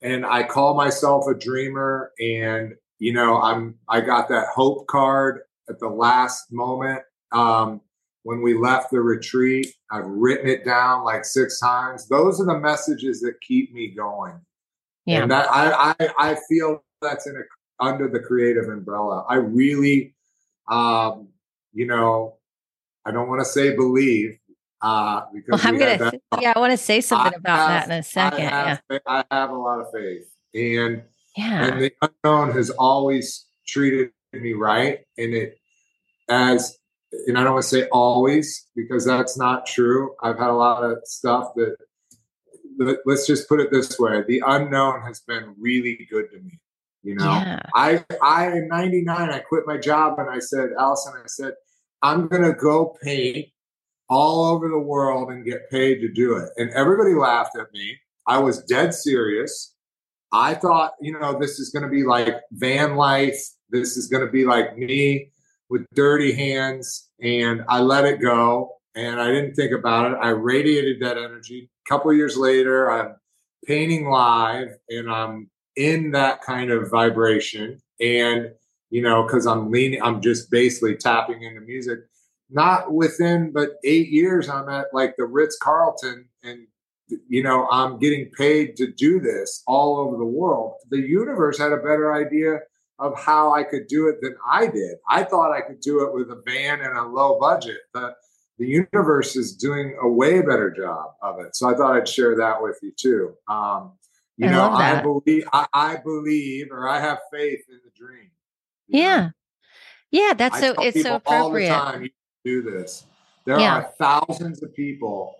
and I call myself a dreamer and, you know, I'm, I got that hope card at the last moment. Um, when we left the retreat, I've written it down like six times. Those are the messages that keep me going. Yeah. And that I, I, I feel that's in a, under the creative umbrella. I really, um, you know, I don't want to say believe uh, because well, I'm gonna, that, yeah, I want to say something I about have, that in a second. I have, yeah, I have a lot of faith, and yeah, and the unknown has always treated me right, and it as and I don't want to say always because that's not true. I've had a lot of stuff that let's just put it this way: the unknown has been really good to me. You know, yeah. I I in '99 I quit my job and I said, Allison, I said, I'm gonna go paint all over the world and get paid to do it. And everybody laughed at me. I was dead serious. I thought, you know, this is gonna be like van life. This is gonna be like me with dirty hands. And I let it go and I didn't think about it. I radiated that energy. A couple years later, I'm painting live and I'm in that kind of vibration. And you know because i'm leaning i'm just basically tapping into music not within but eight years i'm at like the ritz carlton and you know i'm getting paid to do this all over the world. The universe had a better idea of how i could do it than i did. I thought i could do it with a band and a low budget but the universe is doing a way better job of it. So i thought i'd share that with you too. Um, you I know, I believe, I, I, believe, or I have faith in the dream. Yeah, know? yeah, that's I so. It's so appropriate. All the time, you do this. There yeah. are thousands of people,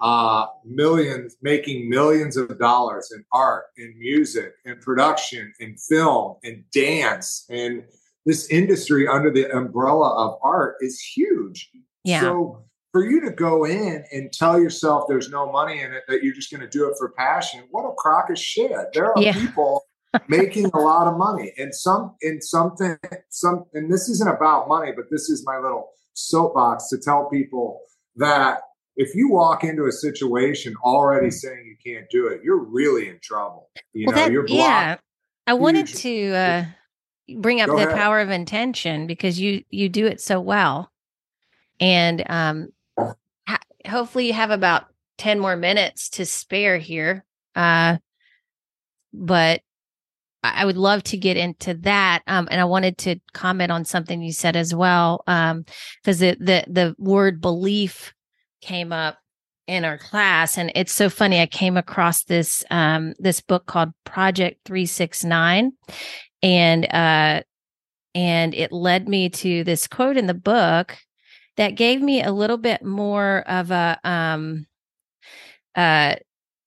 uh, millions making millions of dollars in art, in music, in production, in film, in dance, and this industry under the umbrella of art is huge. Yeah. So for you to go in and tell yourself there's no money in it, that you're just going to do it for passion, what a crock of shit. There are yeah. people making a lot of money and some in something some and this isn't about money but this is my little soapbox to tell people that if you walk into a situation already saying you can't do it you're really in trouble you well, know that, you're blocked. yeah i wanted to uh, bring up Go the ahead. power of intention because you you do it so well and um hopefully you have about 10 more minutes to spare here. Uh, but I would love to get into that. Um, and I wanted to comment on something you said as well. Um, cause the, the, the word belief came up in our class and it's so funny. I came across this, um, this book called Project 369 and, uh, and it led me to this quote in the book that gave me a little bit more of a um uh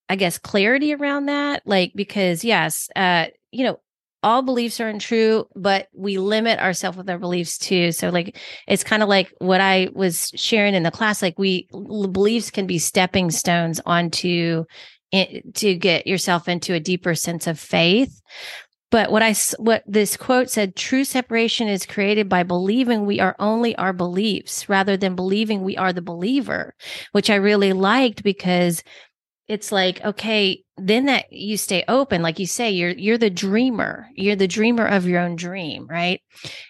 i guess clarity around that like because yes uh you know all beliefs are untrue but we limit ourselves with our beliefs too. So like it's kind of like what i was sharing in the class like we beliefs can be stepping stones onto it, to get yourself into a deeper sense of faith but what I what this quote said, true separation is created by believing we are only our beliefs rather than believing we are the believer, which I really liked because it's like okay then that you stay open. Like you say you're you're the dreamer. You're the dreamer of your own dream right?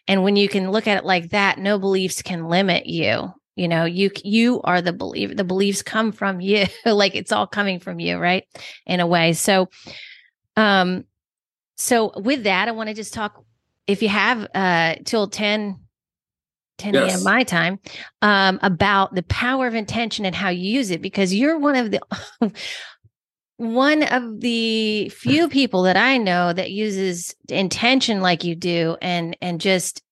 And when you can look at it like that no beliefs can limit you. You know you you are the believer the beliefs come from you. Like it's all coming from you right? In a way. So um so with that, I want to just talk if you have uh till 10 10 a.m. Yes. my time um, about the power of intention and how you use it because you're one of the one of the few people that I know that uses intention like you do and and just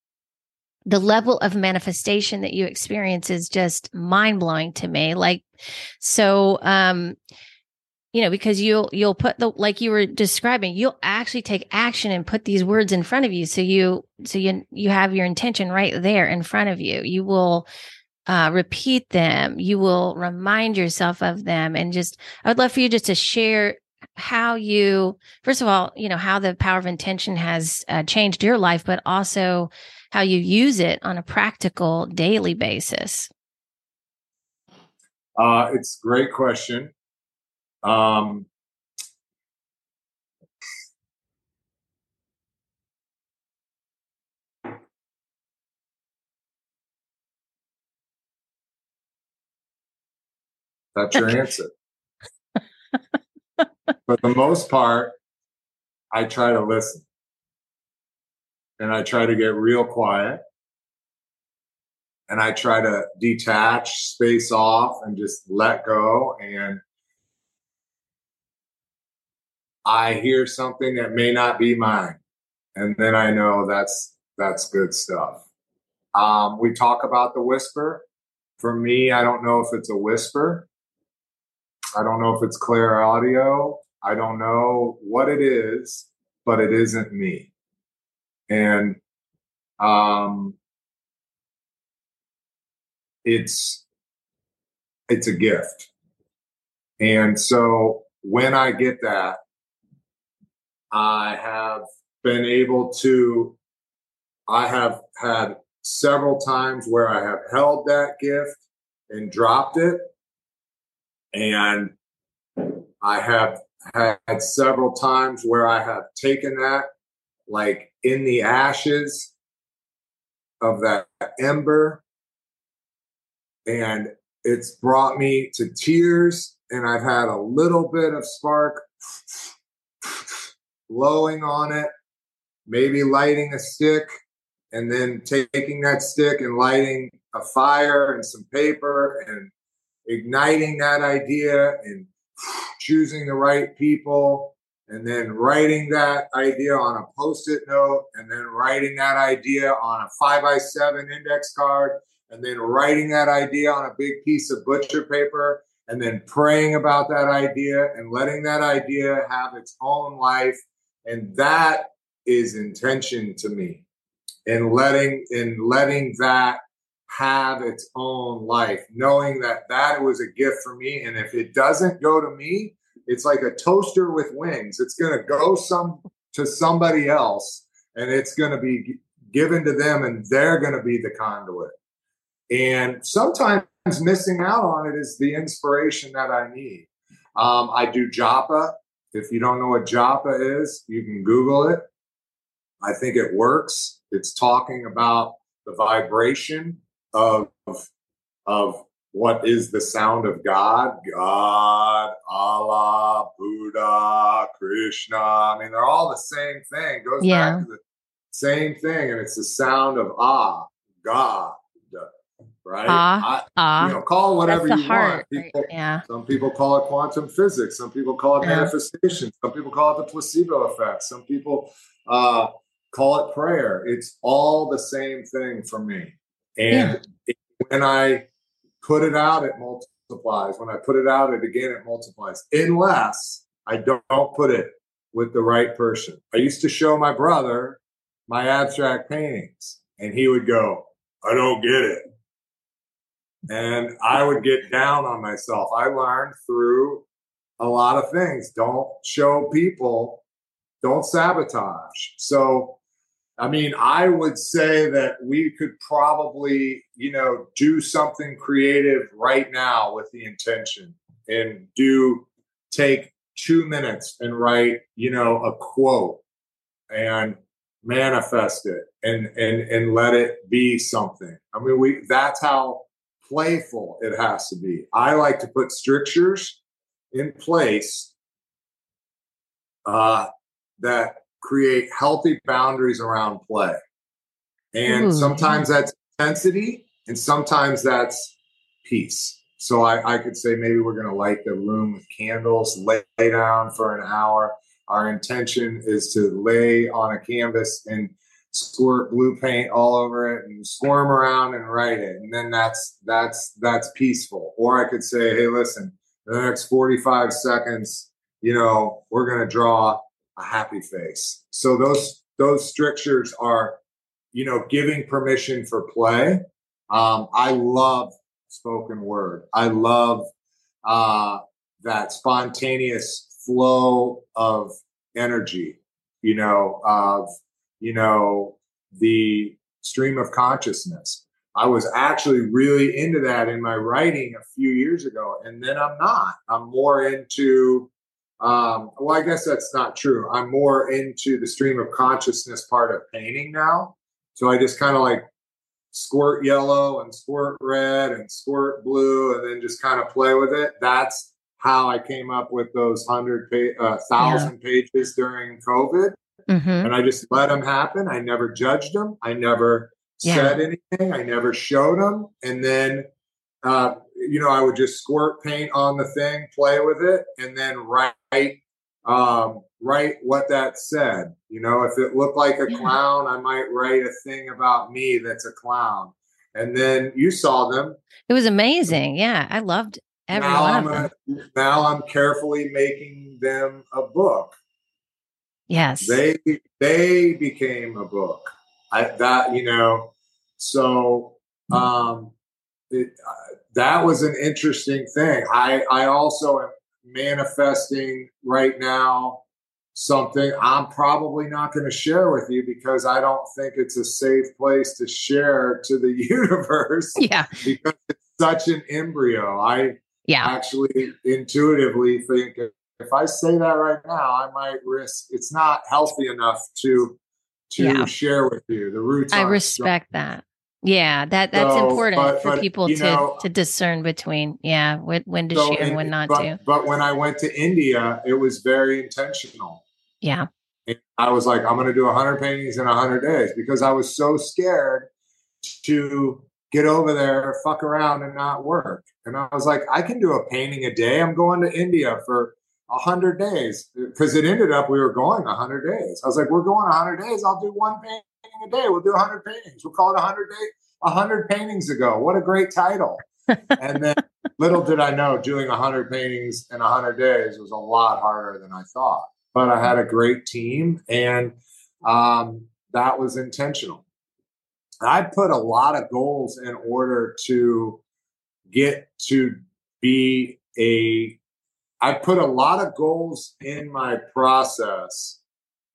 the level of manifestation that you experience is just mind blowing to me like so um you know because you'll you'll put the like you were describing you'll actually take action and put these words in front of you. So you so you you have your intention right there in front of you. You will uh, repeat them. You will remind yourself of them and just i would love for you just to share how you first of all you know how the power of intention has uh, changed your life but also how you use it on a practical daily basis. Uh, it's a great question um, that's your answer. For the most part, I try to listen and I try to get real quiet and I try to detach, space off, and just let go and I hear something that may not be mine. And then I know that's that's good stuff. Um, we talk about the whisper. For me, I don't know if it's a whisper. I don't know if it's clear audio. I don't know what it is, but it isn't me. And um, it's it's a gift. And so when I get that, I have been able to, I have had several times where I have held that gift and dropped it. And I have had several times where I have taken that, like in the ashes of that ember, and it's brought me to tears. And I've had a little bit of spark blowing on it, maybe lighting a stick, and then taking that stick and lighting a fire and some paper and igniting that idea and choosing the right people and then writing that idea on a post-it note and then writing that idea on a five by seven index card and then writing that idea on a big piece of butcher paper and then praying about that idea and letting that idea have its own life and that is intention to me. And letting and letting that have its own life knowing that that was a gift for me. And if it doesn't go to me it's like a toaster with wings. It's going to go some to somebody else and it's going to be given to them and they're going to be the conduit. And sometimes missing out on it is the inspiration that i need. Um, i do japa if you don't know what Japa is, you can Google it. I think it works. It's talking about the vibration of of what is the sound of God, God, Allah, Buddha, Krishna. I mean, they're all the same thing. It goes yeah. back to the same thing, and it's the sound of Ah, God, right? Ah, ah. You know, call whatever you heart, want. People, right? yeah. Some people call it quantum physics. Some people call it yeah. manifestation. Some people call it the placebo effect. Some people uh, call it prayer. It's all the same thing for me. And yeah. when I put it out, it multiplies. When I put it out, it again, it multiplies. Unless I don't put it with the right person. I used to show my brother my abstract paintings, and he would go, I don't get it. And I would get down on myself. I learned through a lot of things. Don't show people, don't sabotage. So I mean, I would say that we could probably, you know, do something creative right now with the intention and do take two minutes and write, you know, a quote and manifest it and and and let it be something. I mean, we that's how playful it has to be. I like to put strictures in place uh, that create healthy boundaries around play. And Ooh. sometimes that's intensity and sometimes that's peace. So I, I could say maybe we're going to light the room with candles, lay, lay down for an hour. Our intention is to lay on a canvas and squirt blue paint all over it and squirm around and write it. And then that's that's that's peaceful. Or I could say, hey, listen, the next 45 seconds, you know, we're gonna draw a happy face. So those those strictures are, you know, giving permission for play. Um, I love spoken word. I love uh, that spontaneous flow of energy. You know, of you know the stream of consciousness. I was actually really into that in my writing a few years ago, and then I'm not. I'm more into um, well, I guess that's not true. I'm more into the stream of consciousness part of painting now. So I just kind of like squirt yellow and squirt red and squirt blue and then just kind of play with it. That's how I came up with those hundred, pa- uh, thousand yeah. pages during COVID. Mm-hmm. And I just let them happen. I never judged them. I never yeah. said anything. I never showed them. And then uh, you know, I would just squirt paint on the thing, play with it, and then write um, write what that said. You know, if it looked like a clown, I might write a thing about me that's a clown. And then you saw them. It was amazing. Yeah, I loved every now one I'm of them. A, now I'm carefully making them a book. Yes, they they became a book. I that you know, so um, it, uh, that was an interesting thing. I I also am manifesting right now something I'm probably not going to share with you because I don't think it's a safe place to share to the universe. Yeah. Because it's such an embryo. I yeah. actually intuitively think if I say that right now, I might risk it's not healthy enough to to yeah. share with you. The roots I respect that. Yeah, that that's so, important but, for but, people to know, to discern between yeah when, when to so share and when not but, to. But when I went to India, it was very intentional. Yeah, and I was like, I'm going to do 100 paintings in 100 days because I was so scared to get over there, fuck around, and not work. And I was like, I can do a painting a day. I'm going to India for 100 days because it ended up we were going 100 days. I was like, we're going 100 days. I'll do one painting a day. We'll do 100 paintings. We'll call it 100 day, 100 paintings ago. What a great title. and then little did I know doing 100 paintings in 100 days was a lot harder than I thought. But I had a great team and um, that was intentional. I put a lot of goals in order to get to be a I put a lot of goals in my process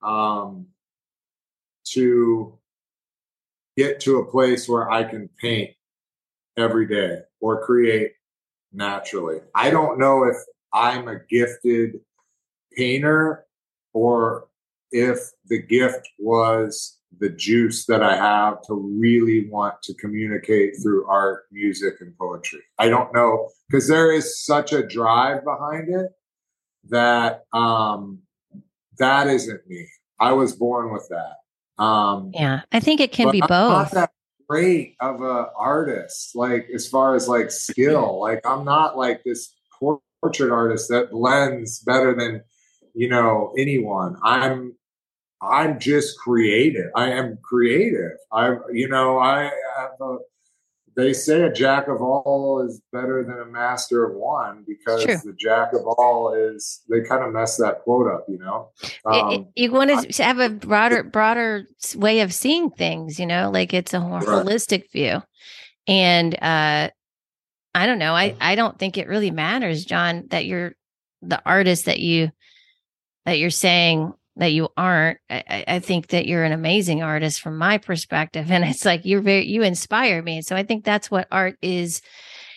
um, to get to a place where I can paint every day or create naturally. I don't know if I'm a gifted painter or if the gift was the juice that I have to really want to communicate through art, music, and poetry. I don't know because there is such a drive behind it that um, that isn't me. I was born with that. Um, yeah, I think it can be I'm both. Not that great of a artist, like as far as like skill. Like I'm not like this portrait artist that blends better than you know anyone. I'm I'm just creative. I am creative. I, you know, I have a, they say a jack of all is better than a master of one because the jack of all is they kind of mess that quote up, you know. Um, you want to have a broader broader way of seeing things, you know, like it's a right. holistic view. And uh I don't know. I I don't think it really matters, John, that you're the artist that you that you're saying that you aren't. I, I, think that you're an amazing artist from my perspective. And it's like you're very, you inspire me. So I think that's what art is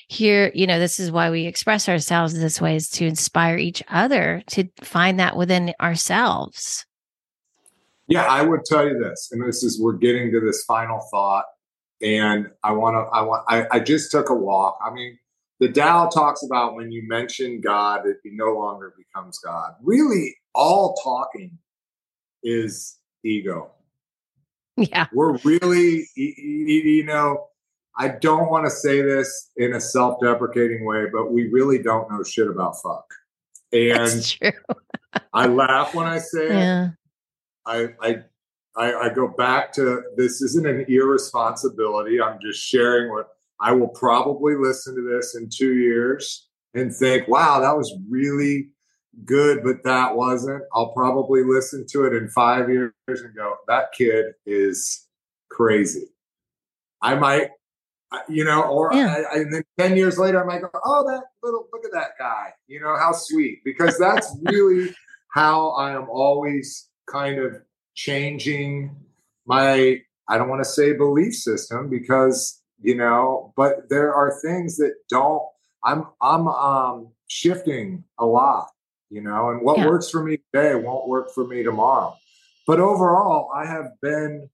here. You know, this is why we express ourselves this way is to inspire each other to find that within ourselves. Yeah, I would tell you this, and this is we're getting to this final thought. And I want to, I want, I, I just took a walk. I mean, the Tao talks about when you mention God, it no longer becomes God. Really, all talking is ego. Yeah. We're really, you know, I don't want to say this in a self deprecating way, but we really don't know shit about fuck. And I laugh when I say yeah. it. I, I, I, I go back to this isn't an irresponsibility. I'm just sharing what I will probably listen to this in two years and think, wow, that was really good, but that wasn't. I'll probably listen to it in five years and go, that kid is crazy. I might, you know, or yeah. I, and then 10 years later, I might go, oh, that little, look at that guy, you know, how sweet. Because that's really how I am always kind of changing my, I don't want to say belief system because, you know, but there are things that don't, I'm, I'm, um, shifting a lot you know, and what yeah. works for me today won't work for me tomorrow. But overall, I have been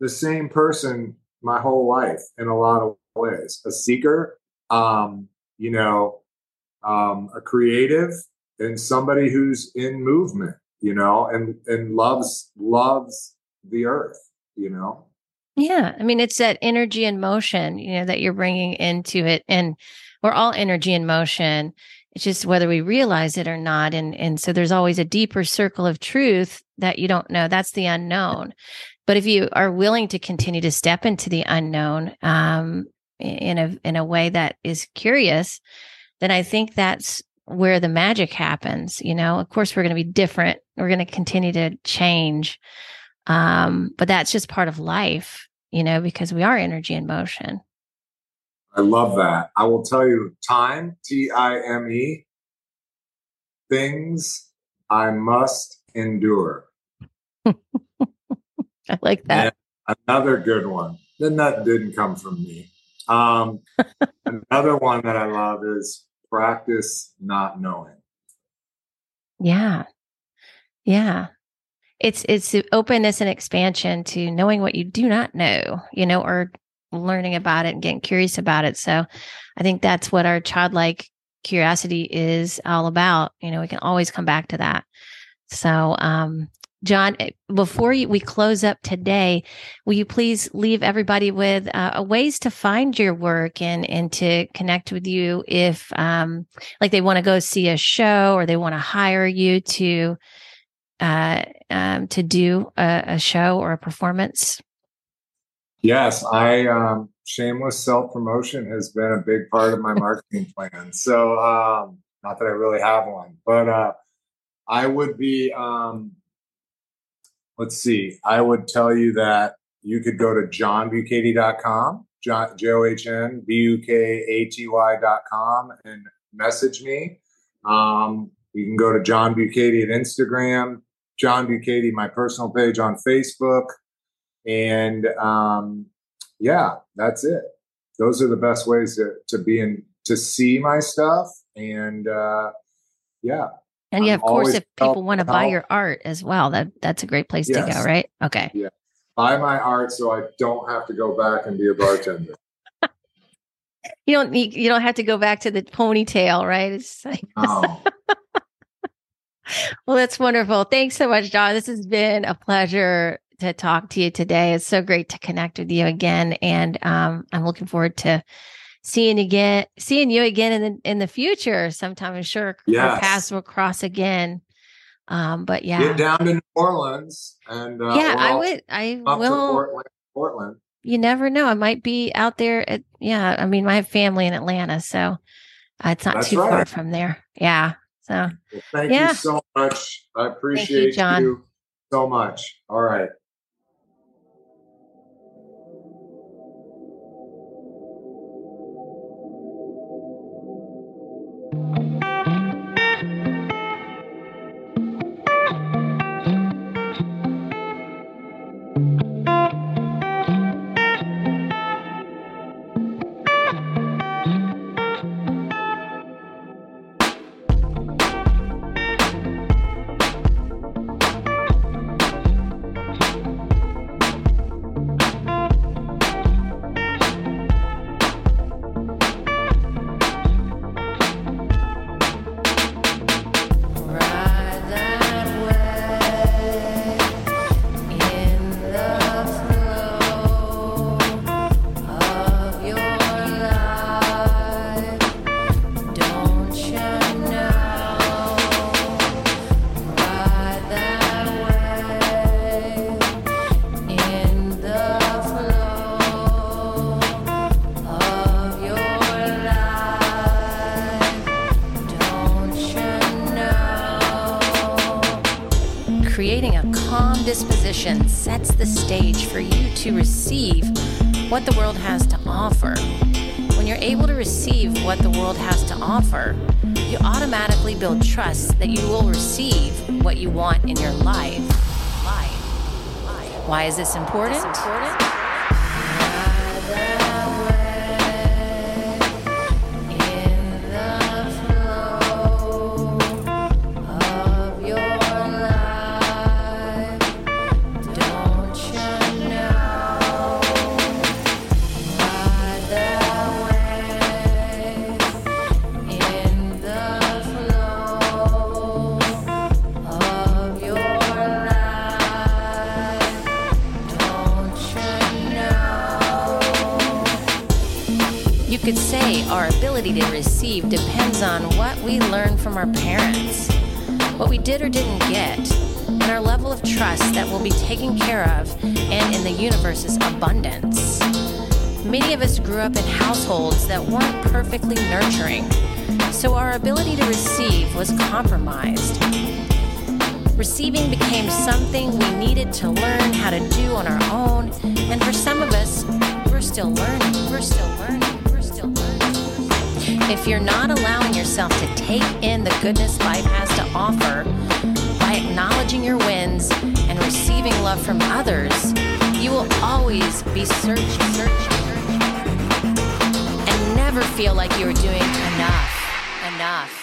the same person my whole life in a lot of ways a seeker, um, you know, um, a creative, and somebody who's in movement, you know, and, and loves, loves the earth, you know. Yeah. I mean, it's that energy and motion, you know, that you're bringing into it. And we're all energy and motion it's just whether we realize it or not and and so there's always a deeper circle of truth that you don't know. That's the unknown. But if you are willing to continue to step into the unknown um, in a in a way that is curious then i think that's where the magic happens you know? Of course we're going to be different. We're going to continue to change um, but that's just part of life you know because we are energy in motion I love that. I will tell you time, T I M E, things I must endure. I like that. And another good one. Then that didn't come from me. Um, another one that I love is practice not knowing. Yeah. Yeah. It's it's openness and expansion to knowing what you do not know, you know, or learning about it and getting curious about it. So I think that's what our childlike curiosity is all about. You know, we can always come back to that. So, um, John, eh, before we close up today, will you please leave everybody with uh, ways to find your work and and to connect with you if, um, like, they want to go see a show or they want to hire you to uh, um, to do a, a show or a performance? Yes, I um, shameless self promotion has been a big part of my marketing plan. So, um, not that I really have one, but uh, I would be. Um, let's see. I would tell you that you could go to johnbukaty.com, John J O H N B U K A T Y.com, and message me. Um, you can go to John Bukaty at Instagram, John Bukaty, my personal page on Facebook. And um, yeah, that's it. Those are the best ways to, to be in, to see my stuff. And uh, yeah. And yeah, I'm of course, if people want to buy your art as well, that that's a great place yes. to go, right? Okay. Yeah. Buy my art so I don't have to go back and be a bartender. you don't need, you don't have to go back to the ponytail, right? It's like, oh. well, that's wonderful. Thanks so much, John. This has been a pleasure to talk to you today. It's so great to connect with you again, and um, I'm looking forward to seeing again, seeing you again in the in the future sometime. I'm sure yes. our paths will cross again. Um, but yeah, get down to New Orleans and uh, yeah, I would. I will. Portland. Portland. You never know. I might be out there. At, yeah, I mean, I have family in Atlanta, so uh, it's not That's too far from there. Yeah. So Well, thank Yeah. you so much. I appreciate John. you so much. All right. Sets the stage for you to receive what the world has to offer. When you're able to receive what the world has to offer, you automatically build trust that you will receive what you want in your life. Life. Life. Why is this important? important? Our parents, what we did or didn't get, and our level of trust that we'll be taken care of and in the universe's abundance. Many of us grew up in households that weren't perfectly nurturing, so our ability to receive was compromised. Receiving became something we needed to learn how to do on our own, and for some of us, we're still learning. If you're not allowing yourself to take in the goodness life has to offer by acknowledging your wins and receiving love from others, you will always be searching, searching, searching, and never feel like you are doing enough, enough.